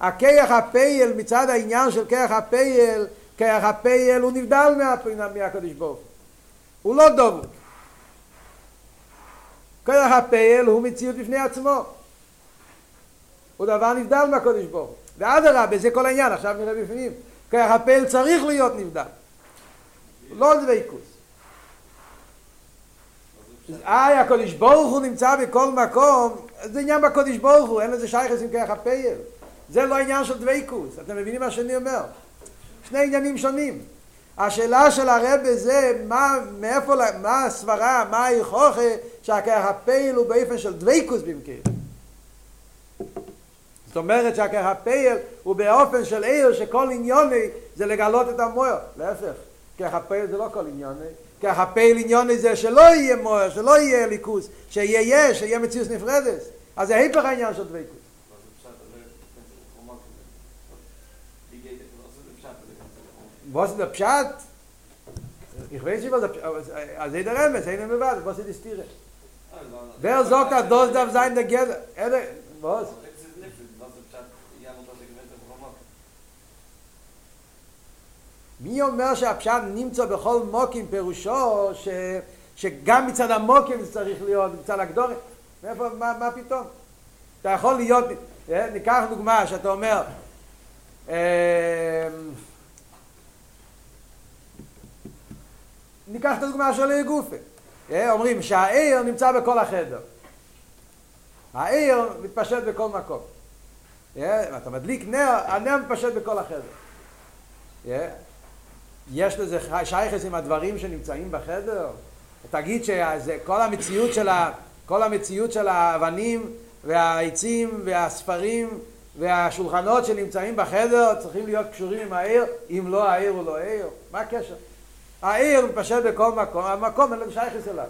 הכיח הפייל מצד העניין של כיח הפייל כח הפועל הוא נבדל מהקדוש ברוך הוא. לא דבר כח הפועל הוא מציאות בפני עצמו. הוא דבר נבדל מהקדוש ברוך הוא. ואדרבה זה כל העניין עכשיו נראה בפנים. כח הפועל צריך להיות נבדל. לא דביקות איי, הקודש ברוך הוא נמצא בכל מקום, זה עניין בקודש ברוך הוא, אין לזה שייכות עם כח הפועל. זה לא עניין של דבקוס, אתם מבינים מה שאני אומר? שני עניינים שונים. השאלה של הרבה זה מה, מאיפה, מה הסברה, מה היכוכה שהקרפייל הוא באופן של דוויקוס במקרה. זאת אומרת שהקרפייל הוא באופן של עיר שכל עניוני זה לגלות את המוער. להפך, קרפייל זה לא כל עניוני. קרפייל עניוני זה שלא יהיה מוער, שלא יהיה ליכוס, שיהיה יש, שיהיה מציאות נפרדת. אז זה היפך העניין של דוויקוס. Was der Pschat? Ich weiß nicht, was er, also der Remes, einer mir war, was ist die Stiere? Wer sagt, dass das darf sein, der Geld, er, was? מי אומר שהפשט נמצא בכל מוקים פירושו ש... שגם מצד המוקים זה צריך להיות, מצד הגדורת? מאיפה, מה, מה פתאום? אתה יכול להיות, ניקח דוגמה שאתה אומר, ניקח את הדוגמה של גופה. אומרים שהעיר נמצא בכל החדר. העיר מתפשט בכל מקום. אתה מדליק נר, הנר מתפשט בכל החדר. יש לזה שייכס עם הדברים שנמצאים בחדר? תגיד שכל המציאות של, ה, כל המציאות של האבנים והעצים והספרים והשולחנות שנמצאים בחדר צריכים להיות קשורים עם העיר, אם לא העיר הוא לא עיר. מה הקשר? העיר מתפשט בכל מקום, המקום אין לו שייכס אליו.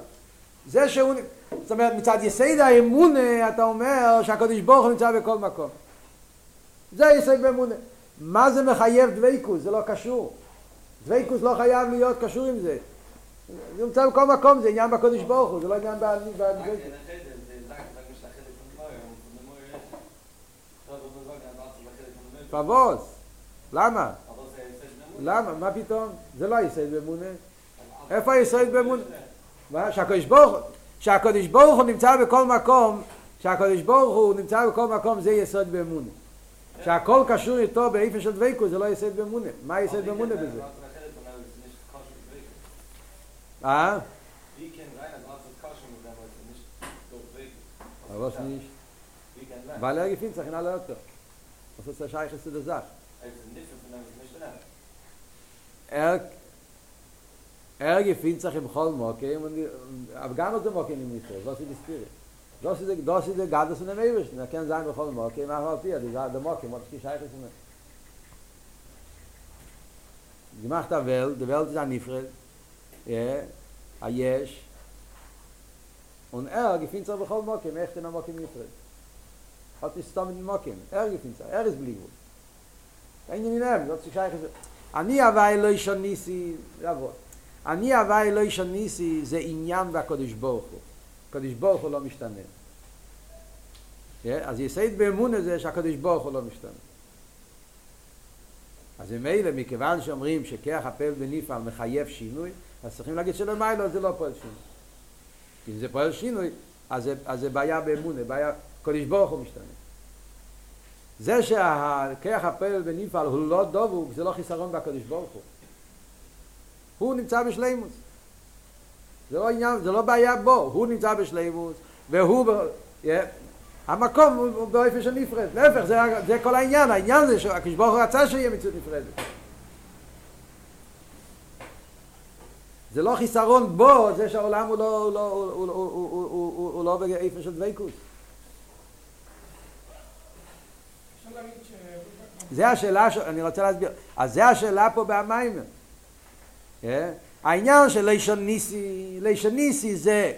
זה שהוא, זאת אומרת מצד יסד האמונה אתה אומר שהקדוש ברוך הוא נמצא בכל מקום. זה יסד באמונה. מה זה מחייב דוויקוס? זה לא קשור. דוויקוס לא חייב להיות קשור עם זה. זה נמצא בכל מקום, זה עניין בקודש ברוך הוא, זה לא עניין בדוויקוס. פבוס, למה? למה? מה פתאום? זה לא היסד באמונה. איפה היסד באמונה? מה? שהקדוש ברוך הוא, שהקדוש ברוך הוא נמצא בכל מקום, שהקדוש ברוך הוא נמצא בכל מקום זה יסוד באמונה. שהכל קשור איתו באיפה של דבקות זה לא יסד באמונה. מה יסד באמונה בזה? אה? Nicht? Weil er gefühlt sich in aller Ötter. Was ist der Scheiches zu der Sache? er er gefindt sich im Holmoke und aber gar nicht im Moke nicht mehr. Was ist die Spirit. Das ist der das ist der Gades und der Mewisch. Da kann sein im Holmoke, na hat ihr die der Moke, was ich sage zu mir. Die macht da wel, die Welt ist an ifre. Ja, a yes. Und er gefindt sich im Holmoke, echt in Moke nicht. Hat ist da mit Moke. Er gefindt sich, er ist blieb. Ein Ihnen, das ist eigentlich אני אבאי לא ישון ניסי, רבו, אני אבאי לא ישון ניסי זה עניין בקודש ברוך הוא. קודש ברוך הוא לא משתנה. אז יסייד באמון הזה שהקודש ברוך הוא לא משתנה. אז אלה, מכיוון שאומרים שכח הפעל בניפל מחייב שינוי, אז צריכים להגיד שלמיילו זה לא פועל שינוי. אם זה פועל שינוי, אז זה, אז זה בעיה באמון, זה בעיה, קודש ברוך הוא משתנה. זה שהכח הפעל בניפל הוא לא דבוק, זה לא חיסרון בקודש ברוך הוא. הוא נמצא בשלימוס. זה לא עניין, זה לא בעיה בו, הוא נמצא בשלימוס, והוא, ב... המקום הוא באופן של נפרד. להפך, זה, זה כל העניין, העניין זה שהקדוש ברוך הוא רצה שיהיה מציאות נפרדת. זה לא חיסרון בו, זה שהעולם הוא לא, הוא לא, הוא, הוא, הוא, הוא, הוא, הוא, הוא לא באופן של דבקות. זה השאלה, ש... אני רוצה להסביר, אז זה השאלה פה במים. העניין של לישון ניסי, לישון ניסי זה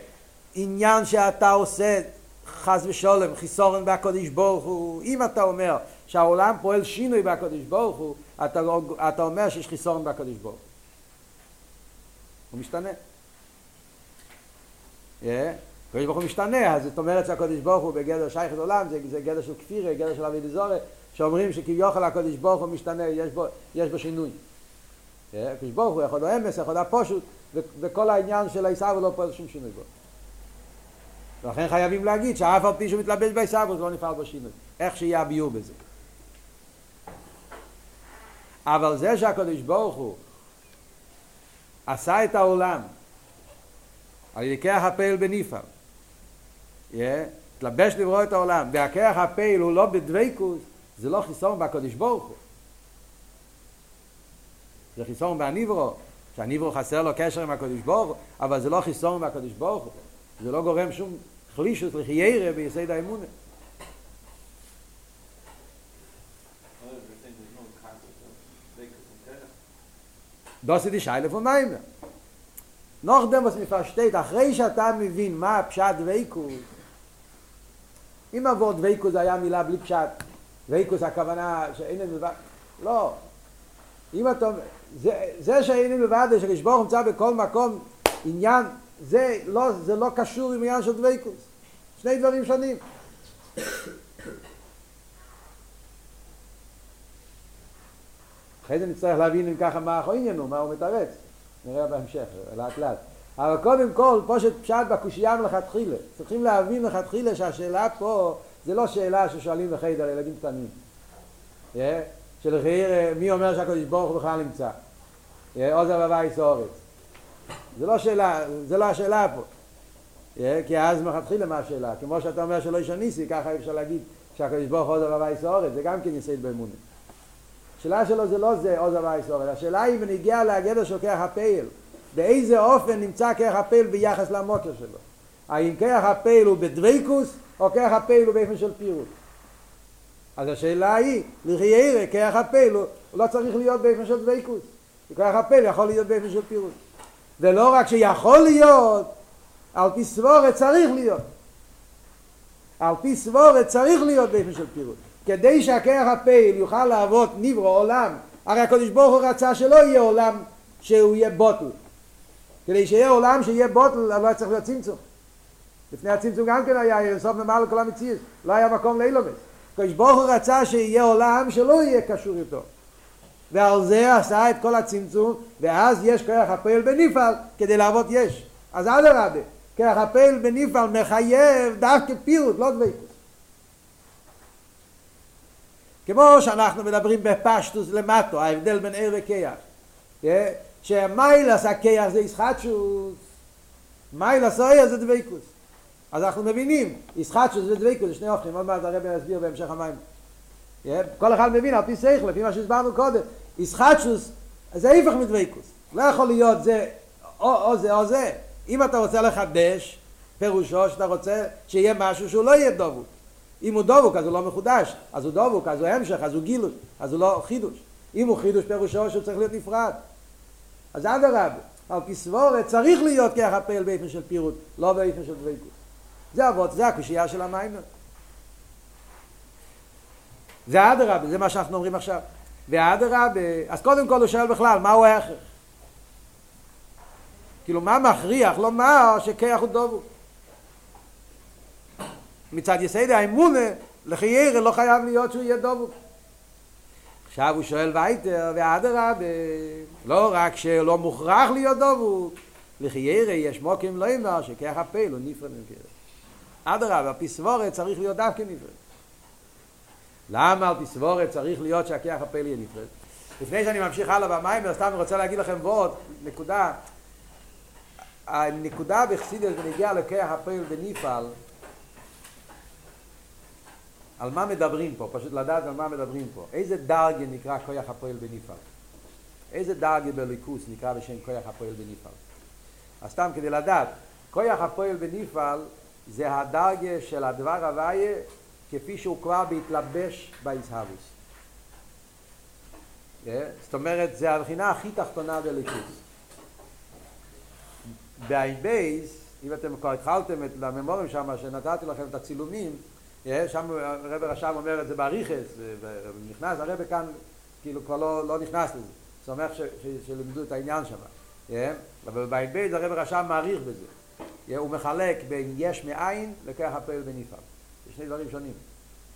עניין שאתה עושה חס ושולם, חיסורן בהקודש ברוך הוא, אם אתה אומר שהעולם פועל שינוי בהקודש ברוך הוא, אתה, אתה אומר שיש חיסורן בהקודש ברוך הוא. הוא משתנה. הקודש ברוך הוא משתנה, אז זאת אומרת שהקודש ברוך הוא בגדר שייכת עולם, זה, זה גדר של כפירה, גדר של אבי דזורת, שאומרים שכביכול הקודש ברוך הוא משתנה, יש בו, יש בו שינוי. הקודש ברוך הוא יכול להיות אמס, יכול להיות פשוט, וכל העניין של העיסאוו לא פועל שום שינוי בו. ולכן חייבים להגיד שאף על פי שהוא מתלבש בעיסאוו זה לא נפעל בו שינוי. איך שיהיה הביור בזה. אבל זה שהקודש ברוך הוא עשה את העולם על ידי כח הפעל בניפל, התלבש לברוא את העולם, והכח הפעל הוא לא בדוויקוס, זה לא חיסון בקודש ברוך הוא. זה חיסון בהניברו, שהניברו חסר לו קשר עם הקודש ברוך הוא, אבל זה לא חיסון בקודש ברוך הוא. זה לא גורם שום חלישוס לחיירה ביסד האמונה. Das ist die Scheile von Meimer. Noch dem, was mir versteht, אחרי שאתה מבין מה הפשט דוויקוס, אם עבור דוויקוס היה מילה בלי פשט, דוויקוס הכוונה שאין לנו דבר, לא. אם אתה, זה, זה שהיינו לבד, שקדוש ברוך נמצא בכל מקום, עניין, זה לא, זה לא קשור עם עניין של דבקוס. שני דברים שונים. אחרי זה נצטרך להבין אם ככה מה העניין הוא, מה הוא מתרץ. נראה בהמשך, לאט לאט. אבל קודם כל, פה שפשט בקושייה מלכתחילה. צריכים להבין מלכתחילה שהשאלה פה זה לא שאלה ששואלים בחדר ילדים קטנים. Yeah? שלחייר מי אומר שהקדוש ברוך הוא בכלל נמצא. עוזר בבייס אורץ. זה לא שאלה, זה לא השאלה פה. Yeah? כי אז מלכתחילה מה השאלה. כמו שאתה אומר שלא יש הניסי, ככה אפשר להגיד שהקדוש ברוך הוא עוזר בבייס אורץ, זה גם כן יסייד באמונה. השאלה שלו זה לא זה עוזר בבייס אורץ, השאלה היא בנגיע לגדר של כרך הפייל. באיזה אופן נמצא כרך הפייל ביחס למוקר שלו. האם כרך הפייל הוא בדוויקוס או כרך הפייל הוא באופן של פירוט. אז השאלה היא, לחיירה, כרך הפייל הוא לא צריך להיות באופן של דוויקוס. כרך הפייל יכול להיות באופן של פירוט. ולא רק שיכול להיות, על פי סבורת צריך להיות. על פי סבורת צריך להיות באופן של פירוט. כדי שהכרך הפייל יוכל להוות נברו עולם, הרי הקדוש ברוך הוא רצה שלא יהיה עולם שהוא יהיה בוטל. כדי שיהיה עולם שיהיה בוטל, לא צריך להיות צמצום. לפני הצמצום גם כן היה סוף ממעל לכל המציאות, לא היה מקום לאילומס. הקדוש ברוך הוא רצה שיהיה עולם שלא יהיה קשור איתו. ועל זה עשה את כל הצמצום, ואז יש כרך הפועל בנפעל כדי לעבוד יש. אז אדרבה, כרך הפועל בנפעל מחייב דווקא פירוט, לא דבקות. כמו שאנחנו מדברים בפשטוס למטו, ההבדל בין ער וכיח. שמיילס הכיח זה ישחטשוס, מיילס אויר זה דבקות. אז אנחנו מבינים, ישחטשוס ודבקות זה שני אופנים, עוד מעט הרב יסביר בהמשך המים. כל אחד מבין על פי שכל, לפי מה שהסברנו קודם, ישחטשוס זה ההפך מדבקות. לא יכול להיות זה או, או זה או זה. אם אתה רוצה לחדש, פירושו שאתה רוצה שיהיה משהו שהוא לא יהיה דבוק. אם הוא דבוק אז הוא לא מחודש, אז הוא דבוק, אז הוא המשך, אז הוא גילוש, אז הוא לא חידוש. אם הוא חידוש פירושו שהוא צריך להיות נפרד. אז אדרבה, על פי סבורת צריך להיות ככה פועל באופן של פירוט, לא באופן של דבקות. זה אבות, זה הקושייה של המיימר. זה אדרבה, זה מה שאנחנו אומרים עכשיו. ואדרבה, אז קודם כל הוא שואל בכלל, מהו ההכרח? כאילו, מה מכריח לומר שכיח הוא דובו? מצד יסיידי האמונה, לחיירה לא חייב להיות שהוא יהיה דובו. עכשיו הוא שואל וייטר, ואדרבה, לא רק שלא מוכרח להיות דובו, לחיירה יש מוקים לא אמר שכיח הפעיל הוא נפרד ממכרת. אדרבה, על פי סבורת צריך להיות דווקא נפרד. למה על פי סבורת צריך להיות שהכיח הפעיל יהיה נפרד? לפני שאני ממשיך הלאה במים, סתם רוצה להגיד לכם ועוד נקודה. הנקודה בחסידס בנגיע לכיח הפעיל בנפעל, על מה מדברים פה, פשוט לדעת על מה מדברים פה. איזה דרגה נקרא כוח הפועל בנפעל? איזה דרגה בליכוס נקרא בשם כוח הפועל בנפעל? אז סתם כדי לדעת, כוח הפועל בנפעל זה הדרגה של הדבר הוויה כפי שהוא כבר בהתלבש באיסהבוס. Yeah, זאת אומרת, זה הבחינה הכי תחתונה בליכוס. בעין בייס, אם אתם כבר התחלתם את הממורים שם, שנתתי לכם את הצילומים, שם הרב רשם אומר את זה באריכס, ונכנס, הרב כאן כאילו כבר לא, לא נכנס לזה, שמח שלימדו את העניין שם. אבל בעין בית הרב רשם מעריך בזה. הוא מחלק בין יש מאין לכך הפועל בנפעל. זה שני דברים שונים.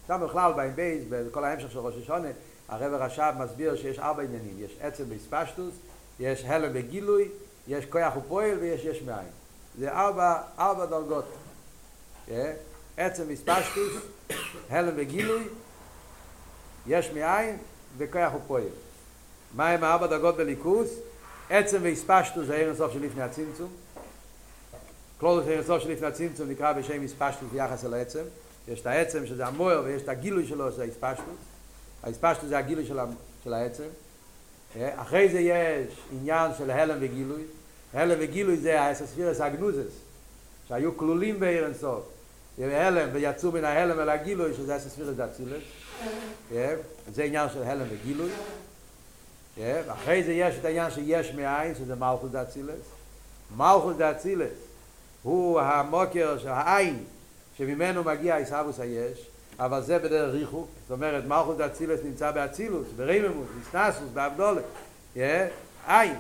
שם בכלל בעין בית, בכל ההמשך של ראש השונה, הרב רשם מסביר שיש ארבע עניינים. יש עצם בספשטוס, יש הלם בגילוי, יש כוח ופועל ויש יש מאין. זה ארבע, ארבע דרגות. עצם מספשטוס, הלם וגילוי, יש מאין וכוח הוא פועל. מה הם הארבע דרגות בליכוס? עצם והספשטוס זה ערן סוף של לפני הצמצום. קלודוס ערן סוף של לפני הצמצום נקרא בשם הספשטוס ביחס אל העצם. יש את העצם שזה המוער ויש את הגילוי שלו שזה הספשטוס. הספשטוס זה הגילוי של, של העצם. אחרי זה יש עניין של הלם וגילוי. הלם וגילוי זה האסספירס הגנוזס שהיו כלולים בערן סוף. הלם ויצאו מן ההלם אל הגילוי שזה אסס ספירס דאצילס זה עניין של הלם וגילוי אחרי זה יש את העניין שיש מאין שזה מלכוס דאצילס מלכוס דאצילס הוא המוקר של העין שממנו מגיע איסאבוס היש אבל זה בדרך ריחוק זאת אומרת מלכוס דאצילס נמצא באצילוס ברממוס, בסנסוס, באבדולת עין,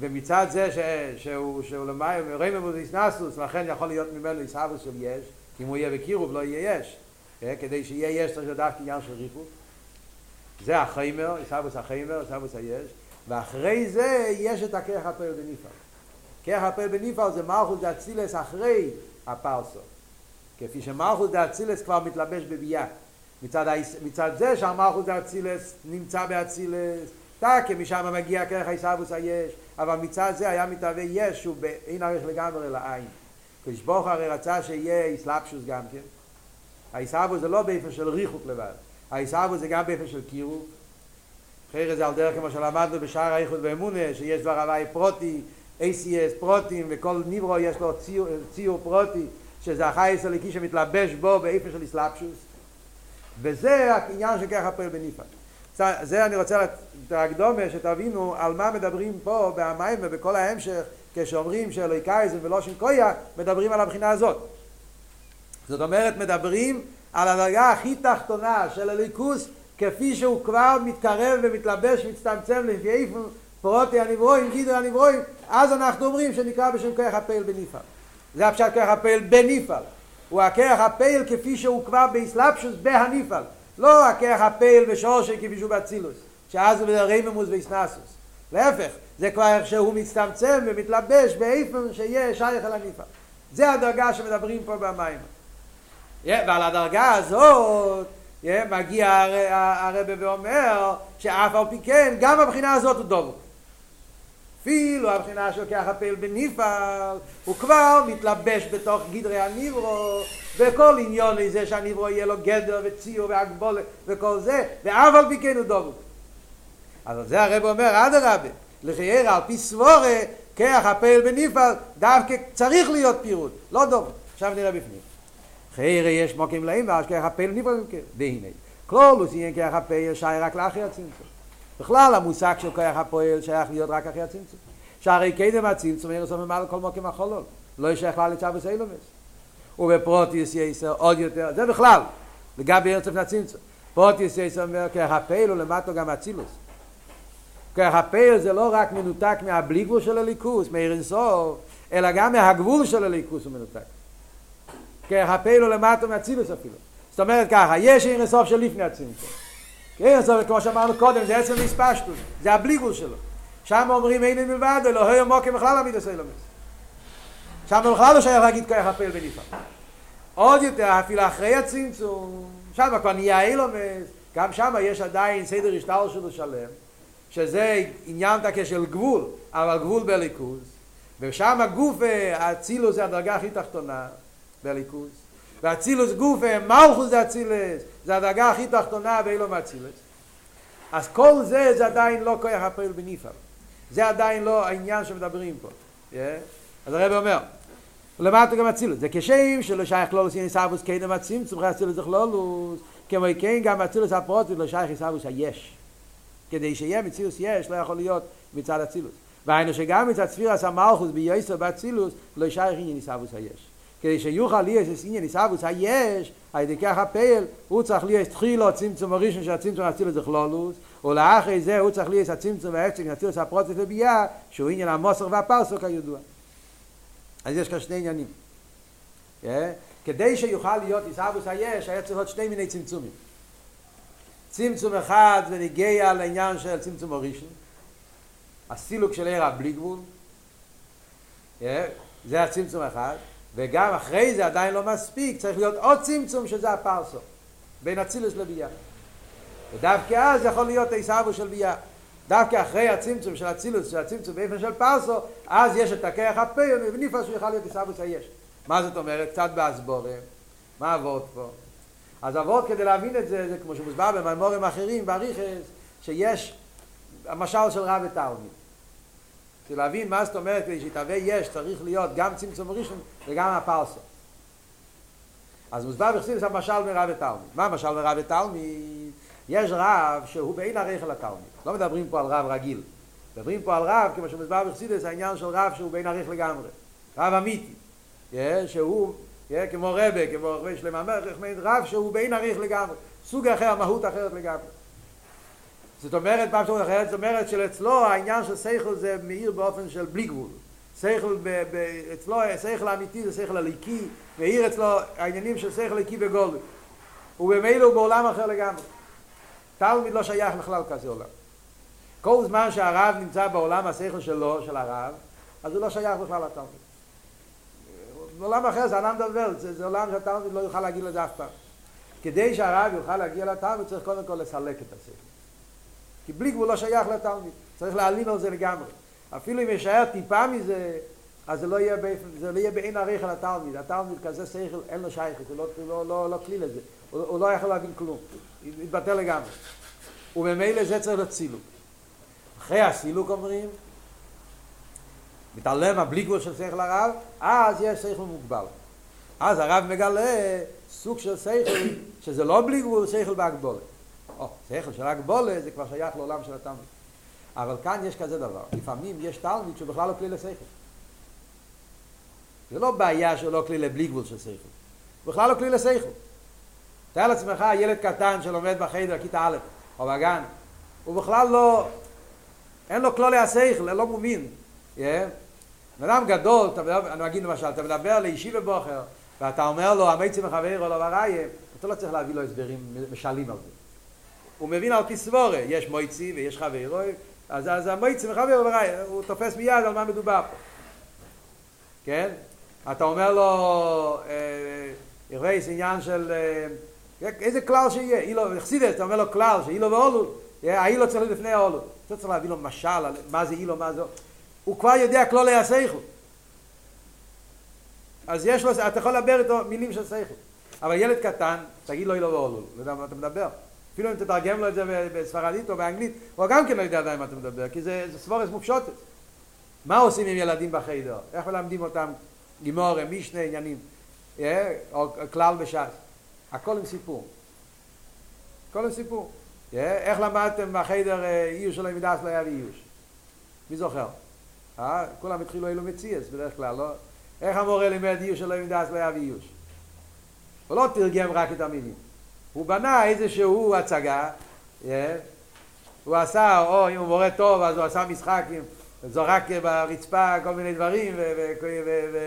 ומצד זה ש, שהוא, שהוא למים, רואים במודיס נסוס, לכן יכול להיות ממנו עיסאוווס של יש, כי אם הוא יהיה בקירוב לא יהיה יש, כדי שיהיה יש צריך לדעת עניין של ריחוף. זה החיימר, עיסאוווס החיימר, עיסאוווס היש, ואחרי זה יש את הכרך הפועל. כרך הפועל בניפל זה מלכות דאצילס אחרי הפרסו. כפי שמלכות דאצילס כבר מתלבש בביאה. מצד, מצד זה שהמלכות דאצילס נמצא באצילס, תקה משם מגיע כרך הישאבוס היש, אבל מצד זה היה מתהווה יש שהוא אין ערך לגמרי לעין. כשבוך הרי רצה שיהיה איסלאפשוס גם כן. הישאבוס זה לא באיפה של ריחוק לבד, הישאבוס זה גם באיפה של קירוב. אחרי זה על דרך כמו שלמדנו בשער האיחוד ואמונה, שיש דבר הוואי פרוטי, ACS פרוטים, וכל ניברו יש לו ציור, ציור פרוטי, שזה החייס הליקי שמתלבש בו באיפה של איסלאפשוס. וזה העניין של ככה פועל בניפק. זה אני רוצה את שתבינו על מה מדברים פה במים ובכל ההמשך כשאומרים שאלוהיקאיזם ולא שם קויה מדברים על הבחינה הזאת זאת אומרת מדברים על הדרגה הכי תחתונה של הליכוס כפי שהוא כבר מתקרב ומתלבש ומצטמצם לפי איפה פרוטי הנברואים, גידר הנברואים אז אנחנו אומרים שנקרא בשם כרך הפעל בניפל זה הפשט כרך הפעל בניפל הוא הכרך הפעל כפי שהוא כבר באסלאפשוס בהניפל לא הכרך הפעל ושורשי כפי שהוא באצילוס שאז הוא ברייממוס ואיסנסוס להפך זה כבר איך שהוא מצטמצם ומתלבש באיפן שיהיה שייך אל הניפל זה הדרגה שמדברים פה במים. ועל הדרגה הזאת מגיע הרב ואומר שאף על פי כן גם הבחינה הזאת הוא דובו אפילו הבחינה של ככה פעיל בניפל הוא כבר מתלבש בתוך גדרי הניברו וכל עניון לזה שהניברו יהיה לו גדר וציור והגבול וכל זה ואף על פי כן הוא דובו אז זה הרב אומר עד הרבה לחייר על פי סבורה ככה הפעיל בניפל דווקא צריך להיות פירוט לא דובו עכשיו נראה בפנים. חייר יש מוקים להם ואז ככה פעיל בניפל והנה כלולוס יהיה ככה פעיל שי רק לאחרי הצמצום בכלל המושג של כוח הפועל שייך להיות רק אחרי הצמצום. שהרי קדם הצמצום יהיה רסום ממעל כל מוקים החולול. לא ישייך כלל לצ'אבוס אילומס. ובפרוטיוס יסר עוד יותר, זה בכלל, לגבי ארצף נצמצום. פרוטיוס יסר אומר כוח הפועל הוא למטו גם אצילוס. כוח הפועל זה לא רק מנותק מהבלי גבול של הליכוס, מאיר אינסוף, אלא גם מהגבול של הליכוס הוא מנותק. כוח הפועל הוא למטו מאצילוס אפילו. זאת אומרת ככה, יש איר אינסוף של לפני הצמצום. כן, אז כמו שאמרנו קודם, זה עצם מספשטוס, זה הבליגול שלו. שם אומרים אין מלבד, לא היו מוקים בכלל עמיד עשה אלומס. שם בכלל לא שייך להגיד כוח הפעל בנפרד. עוד יותר, אפילו אחרי הצמצום, שם כבר נהיה אילומס, גם שם יש עדיין סדר השטר שלו שלם, שזה עניין תקה של גבול, אבל גבול בליכוז, ושם הגוף האצילוס זה הדרגה הכי תחתונה בליכוז. ואצילוס גוף מלכוס זה אצילס, זה הדרגה הכי תחתונה ואילו מאצילס. אז כל זה זה עדיין לא כוח הפועל בניפל. זה עדיין לא העניין שמדברים פה. Yeah. אז הרב אומר, למטה גם אצילוס. זה כשם שלא שייך לא לוסין סבוס קדם הצמצום, חי אצילוס לכלולוס, כמו כן גם אצילוס הפרוטית לא שייך סבוס היש. כדי שיהיה מציאוס יש, לא יכול להיות מצד אצילוס. והיינו שגם מצד ספירס המלכוס ביוסר באצילוס, לא שייך עניין סבוס היש. כדי שיוכל להיות עניין איסאבוס היש, הידי כך הפעל, הוא צריך להיות תחילו צמצום הראשון של הצמצום להציל את זכלולוס, ולאחרי זה הוא צריך להיות הצמצום וההפצק להציל את הפרוצת ובייה, שהוא עניין המוסר והפרסו כידוע. אז יש כאן שני עניינים. כדי שיוכל להיות איסאבוס היש, היה צריך להיות שני מיני צמצומים. צמצום אחד זה נגיע לעניין של צמצום הראשון, הסילוק של עיר הבלי גבול, זה הצמצום אחד, וגם אחרי זה עדיין לא מספיק, צריך להיות עוד צמצום שזה הפרסו, בין אצילוס לביאה. ודווקא אז יכול להיות עיסאוו של ביאה. דווקא אחרי הצמצום של אצילוס, של הצמצום באופן של פרסו, אז יש את הכרך הפה, ונפלא שהוא יכול להיות עיסאוו היש. מה זאת אומרת? קצת באסבורם. מה אבות פה? אז אבות כדי להבין את זה, זה כמו שמוסבר במאמורים אחרים, בריכס, שיש המשל של רב ותלמיד. כדי להבין מה זאת אומרת כדי שיתהווה יש צריך להיות גם צמצום ראשון וגם הפרסו אז מוסבר בחסידס המשל מרב ותלמיד מה המשל מרב ותלמיד? יש רב שהוא בין הרכל לתלמיד לא מדברים פה על רב רגיל מדברים פה על רב כמו שמוסבר בחסידס העניין של רב שהוא בין הרכל לגמרי רב אמיתי שהוא כמו רבה, כמו רבי שלמה המלך, רב שהוא בין הרכל לגמרי סוג אחר, מהות אחרת לגמרי זאת אומרת, פעם שאומרת אחרת, זאת אומרת שאצלו העניין של שכל זה מאיר באופן של בלי גבול. שכל, אצלו שכל האמיתי זה שכל הליקי, מאיר אצלו העניינים של שכל הליקי בגולדו. ובמילא הוא בעולם אחר לגמרי. תלמיד לא שייך לכלל כזה עולם. כל זמן שהרב נמצא בעולם השכל שלו, של הרב, אז הוא לא שייך בכלל לתלמיד. בעולם אחר זה עולם דבר, זה, זה עולם שהתלמיד לא יוכל להגיד לזה אף פעם. כדי שהרב יוכל להגיע לתלמיד צריך קודם כל לסלק את השכל. כי בלי גבול לא שייך לתלמיד, צריך להעלים על זה לגמרי. אפילו אם יישאר טיפה מזה, אז זה לא יהיה, זה לא יהיה בעין עריך לתלמיד. התלמיד כזה שכל, אין לו שייכת, הוא לא, לא, לא, לא כלי לזה. הוא, הוא לא יכול להבין כלום, התבטל לגמרי. וממילא זה צריך לצילוק. אחרי הסילוק אומרים, מתעלם הבלי גבול של שכל הרב, אז יש שכל מוגבל. אז הרב מגלה סוג של שכל, שזה לא בלי גבול, שכל בהגבולת. או, שכל של הגבולת זה כבר שייך לעולם של התלמיד. אבל כאן יש כזה דבר, לפעמים יש תלמיד שהוא בכלל לא כלי לשכל. זה לא בעיה שהוא לא כלי לבלי גבול של שכל. הוא בכלל לא כלי לשכל. תאר לעצמך ילד קטן שלומד בחדר, כיתה א', או בגן, הוא בכלל לא, אין לו כלולי השכל, לא מומין. Yeah. בן אדם גדול, אתה מדבר, אני אגיד למשל, אתה מדבר לאישי ובוחר, ואתה אומר לו, המיצי מחבר או לא בראיה, אתה לא צריך להביא לו הסברים משלים על זה. הוא מבין על פי יש מויצי ויש חבר, אז, אז המויצי מחבר או בראיה, הוא תופס מיד על מה מדובר פה. כן? אתה אומר לו, ירייס עניין של, איזה כלל שיהיה, אילו, יחסידס, אתה אומר לו כלל, שאילו ואולו, האילו צריך לפני האולו. אתה צריך להביא לו משל, מה זה אילו, מה זה... הוא כבר יודע כלולי השכל. אז יש לו, אתה יכול לדבר איתו מילים של שכל. אבל ילד קטן, תגיד לו אילו ואולו, לא יודע מה אתה מדבר. אפילו אם תתרגם לו את זה בספרדית או באנגלית, הוא גם כן לא יודע עדיין מה אתה מדבר, כי זה, זה סבורס מופשוטת. מה עושים עם ילדים בחדר? איך מלמדים אותם גימורה, משנה, עניינים, או כלל בש"ס? הכל עם סיפור. הכל עם סיפור. איך למדתם בחדר איוש של המידס לא היה ואיוש? מי זוכר? אה? כולם התחילו אילו מציאס בדרך כלל, לא? איך המורה לימד איוש של המידס לא היה ואיוש? הוא לא תרגם רק את המילים. הוא בנה איזשהו הצגה, הוא עשה, או אם הוא מורה טוב אז הוא עשה משחק עם זורק ברצפה כל מיני דברים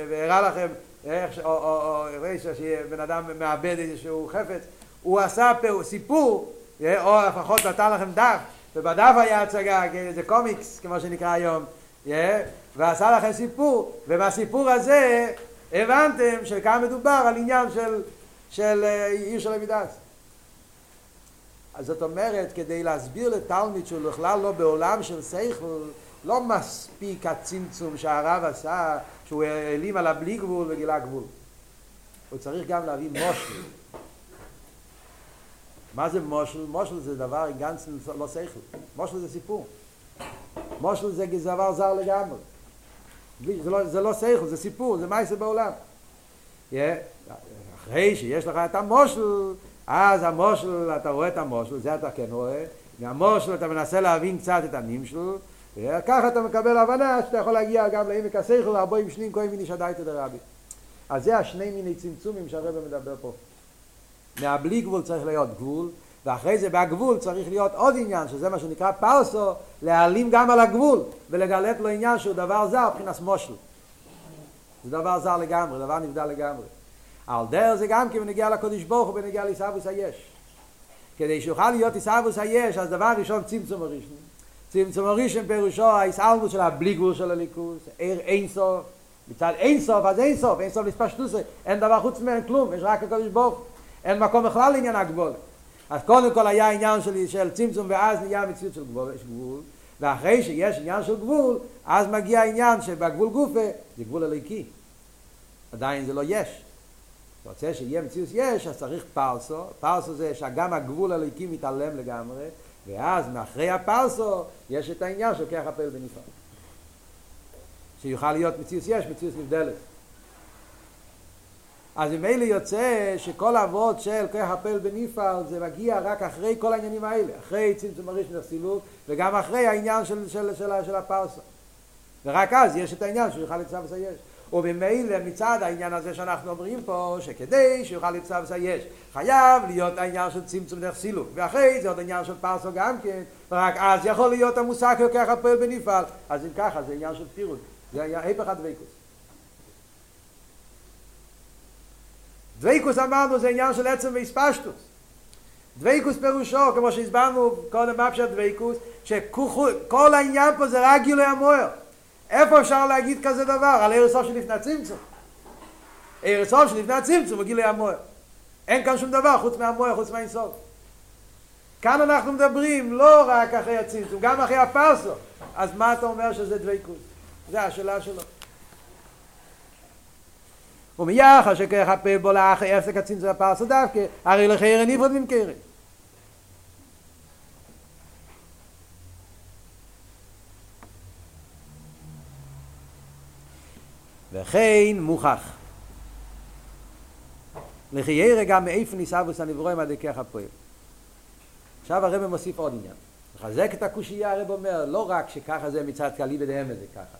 והראה לכם איך, או, או שבן אדם מאבד איזשהו חפץ, הוא עשה סיפור, או לפחות נתן לכם דף, ובדף היה הצגה, זה קומיקס כמו שנקרא היום, ועשה לכם סיפור, ובסיפור הזה הבנתם שכאן מדובר על עניין של, של עיר של המידס. אז זאת אומרת, כדי להסביר לתלמיד שהוא בכלל לא בעולם של שכל, לא מספיק הצמצום שהרב עשה, שהוא העלים על הבלי גבול וגילה גבול. הוא צריך גם להביא מושל. מה זה מושל? מושל זה דבר גנץ לא שכל. מושל זה סיפור. מושל זה דבר זר לגמרי. זה לא, זה לא שכל, זה סיפור, זה מעשה בעולם. Yeah. אחרי שיש לך את המושל, אז המושל, אתה רואה את המושל, זה אתה כן רואה, מהמושל אתה מנסה להבין קצת את הנמשל, וככה אתה מקבל הבנה שאתה יכול להגיע גם לעמק השכל, והרבוים שנים כהן מיני שדאיתא דרבי. אז זה השני מיני צמצומים שהרבא מדבר פה. מהבלי גבול צריך להיות גבול, ואחרי זה בגבול צריך להיות עוד עניין, שזה מה שנקרא פרסו, להעלים גם על הגבול, ולגלת לו עניין שהוא דבר זר, מבחינת מושל. זה דבר זר לגמרי, דבר נבדל לגמרי. על דרך זה גם כי בנגיע לקודש ברוך הוא בנגיע לעיסאוויס היש. כדי שיוכל להיות עיסאוויס היש, אז דבר ראשון צמצום הראשון. צמצום הראשון פירושו ההסעלמות של הבלי גבול של הליכוס, עיר אין סוף, מצד אין סוף אז אין סוף, אין סוף לספשטוס, אין דבר חוץ מהם כלום, יש רק הקודש ברוך אין מקום בכלל לעניין הגבול. אז קודם כל היה עניין של, של צמצום ואז נהיה מציאות של גבול, יש גבול, ואחרי שיש עניין של גבול, אז מגיע שבגבול גופה זה גבול הליקי. עדיין זה לא יש. רוצה שיהיה מציאות יש, אז צריך פרסו, פרסו זה שגם הגבול הליקי מתעלם לגמרי, ואז מאחרי הפרסו יש את העניין של כרך הפעל בנפרד. שיוכל להיות מציאות יש, מציאות נבדלת. אז ממילא יוצא שכל אבות של כרך הפעל בנפרד זה מגיע רק אחרי כל העניינים האלה, אחרי צמצום הראשון הסילוק, וגם אחרי העניין של, של, של, של, הפרסו. ורק אז יש את העניין שהוא יוכל לצו יש. וממילא מצד העניין הזה שאנחנו אומרים פה, שכדי שיוכל לצו יש, חייב להיות העניין של צמצום דרך סילוק, ואחרי זה עוד העניין של פרסו גם כן, ורק אז יכול להיות המושג ככה פועל בנפעל. אז אם ככה, זה עניין של פירוט. זה היה היפך הדבקוס. דבקוס אמרנו זה עניין של עצם והספשטוס. דבקוס פירושו, כמו שהסברנו קודם מה פשט דבקוס, שכל העניין פה זה רק גילוי המוער. איפה אפשר להגיד כזה דבר? על ערסוף שלפני הצמצום. ערסוף שלפני הצמצום הוא גילוי המוער. אין כאן שום דבר חוץ מהמוער, חוץ מהאינסוף. כאן אנחנו מדברים לא רק אחרי הצמצום, גם אחרי הפרסו. אז מה אתה אומר שזה דבקות? זה השאלה שלו. ומיחד שכך בו לאחרי הפסק הצמצום הפרסו דווקא, הרי לחייר נפרד ממכרת. וכן מוכח. לחיירה גם מאיפה ניסבוס הנברואים עד ככה פועל. עכשיו הרב מוסיף עוד עניין. לחזק את הקושייה הרב אומר, לא רק שככה זה מצד כלי בדאמס זה ככה.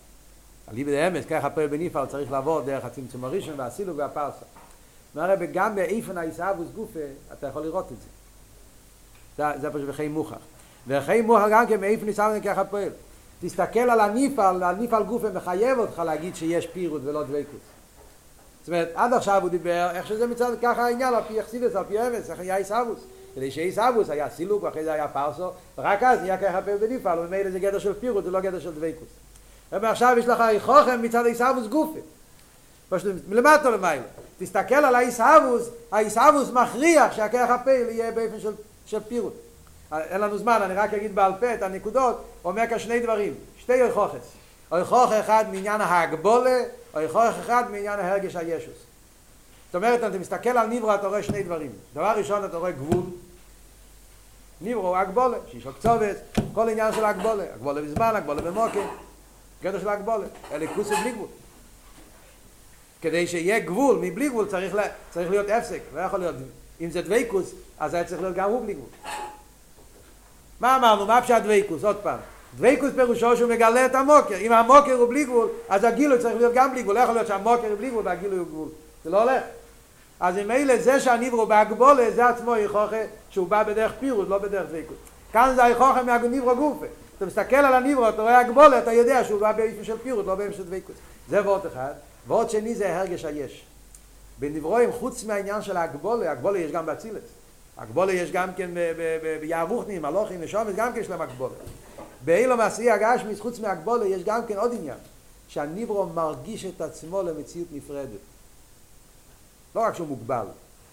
כלי בדאמס, ככה פועל בניפל צריך לעבור דרך הצמצום הראשון והסילוב והפרסה. אומר הרב, גם באיפן הישאבוס גופה, אתה יכול לראות את זה. זה, זה פשוט בחיים מוכח. וחיים מוכח גם כן מאיפן הישאבוס ככה פועל. תסתכל על הניפל, הניפל גופה מחייב אותך להגיד שיש פירוט ולא דבקות. זאת אומרת, עד עכשיו הוא דיבר איך שזה מצד ככה העניין, על פי אכסידס, על פי אמץ, איך היה עיסאוווס. כדי שעיסאוווס היה סילוק ואחרי זה היה פרסו, ורק אז נהיה ככה פה בניפל, וממילא זה גדר של פירוט ולא גדר של דבקות. ועכשיו יש לך חוכם מצד עיסאוווס גופה. פשוט מלמטה למעלה. תסתכל על העיסאוווס, העיסאוווס מכריח שהכרך הפעיל יהיה באופן של, של פירוט. אין לנו זמן, אני רק אגיד בעל פה את הנקודות, אומר כאן שני דברים, שתי הוכחס. הוכח אחד מעניין ההגבולה, הוכח אחד מעניין ההרגש הישוס. זאת אומרת, אתה מסתכל על ניברו, אתה רואה שני דברים. דבר ראשון, אתה רואה גבול. ניברו הוא הגבולה, שיש לו קצובס, כל עניין של הגבולה. הגבולה בזמן, הגבולה במוקר. גדר של הגבולה. אלה כוסו בלי גבול. כדי שיהיה גבול מבלי גבול צריך, לה, צריך להיות הפסק. לא יכול להיות, אם זה דוויקוס, אז היה צריך להיות גם הוא בלי גבול. מה אמרנו? מה פשט דוויקוס? עוד פעם. דוויקוס פירושו שהוא מגלה את המוקר. אם המוקר הוא בלי גבול, אז הגילוי צריך להיות גם בלי גבול. לא יכול להיות שהמוקר הוא בלי גבול והגילוי הוא גבול. זה לא הולך. אז אלה זה שהניברו בהגבולה, זה עצמו יכוכה שהוא בא בדרך פירוט, לא בדרך דוויקוס. כאן זה היכוכה מהניברו גופה. אתה מסתכל על הניברו, אתה רואה הגבולה, אתה יודע שהוא בא באיפה של פירוט, לא באיפה של דוויקוס. זה וורט אחד. וורט שני זה הרגש היש. בנברואים, חוץ מהעניין של ההגבולה, הגבולה יש גם באצילת. הגבולה יש גם כן ביערוכנים, מלוכים, נשומס, גם כן יש להם הגבולה. באילו מעשי הגשמיס, חוץ מהגבולה, יש גם כן עוד עניין, שהניברו מרגיש את עצמו למציאות נפרדת. לא רק שהוא מוגבל,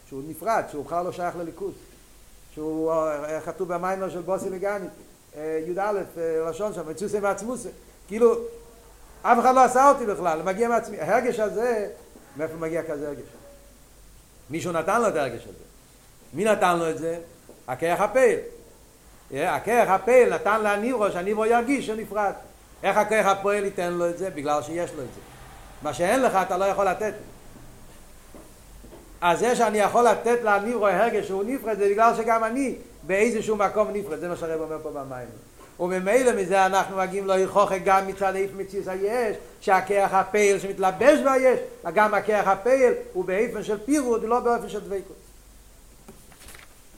שהוא נפרד, שהוא בכלל לא שייך לליכוז, שהוא כתוב במיימר של בוסי לגני, י"א, לשון שם, מצוסי ועצמוסי, כאילו, אף אחד לא עשה אותי בכלל, מגיע מעצמי, ההרגש הזה, מאיפה מגיע כזה הרגש? מישהו נתן לו את ההרגש הזה. מי נתן לו את זה? הכרך הפעיל. הכרך הפעיל נתן לניברו, שהניברו ירגיש שנפרד. איך הכרך הפועל ייתן לו את זה? בגלל שיש לו את זה. מה שאין לך אתה לא יכול לתת. אז זה שאני יכול לתת לניברו הרגש שהוא נפרד זה בגלל שגם אני באיזשהו מקום נפרד. זה מה שהרב אומר פה במים. וממילא מזה אנחנו מגיעים להוכחה גם מצד איפה מציאות היש, שהכרך הפעיל שמתלבש ביש, גם הכרך הפעיל הוא באופן של פירוד ולא באופן של דבקות.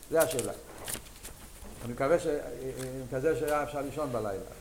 זה השאלה. אני מקווה ש... כזה שהיה אפשר לישון בלילה.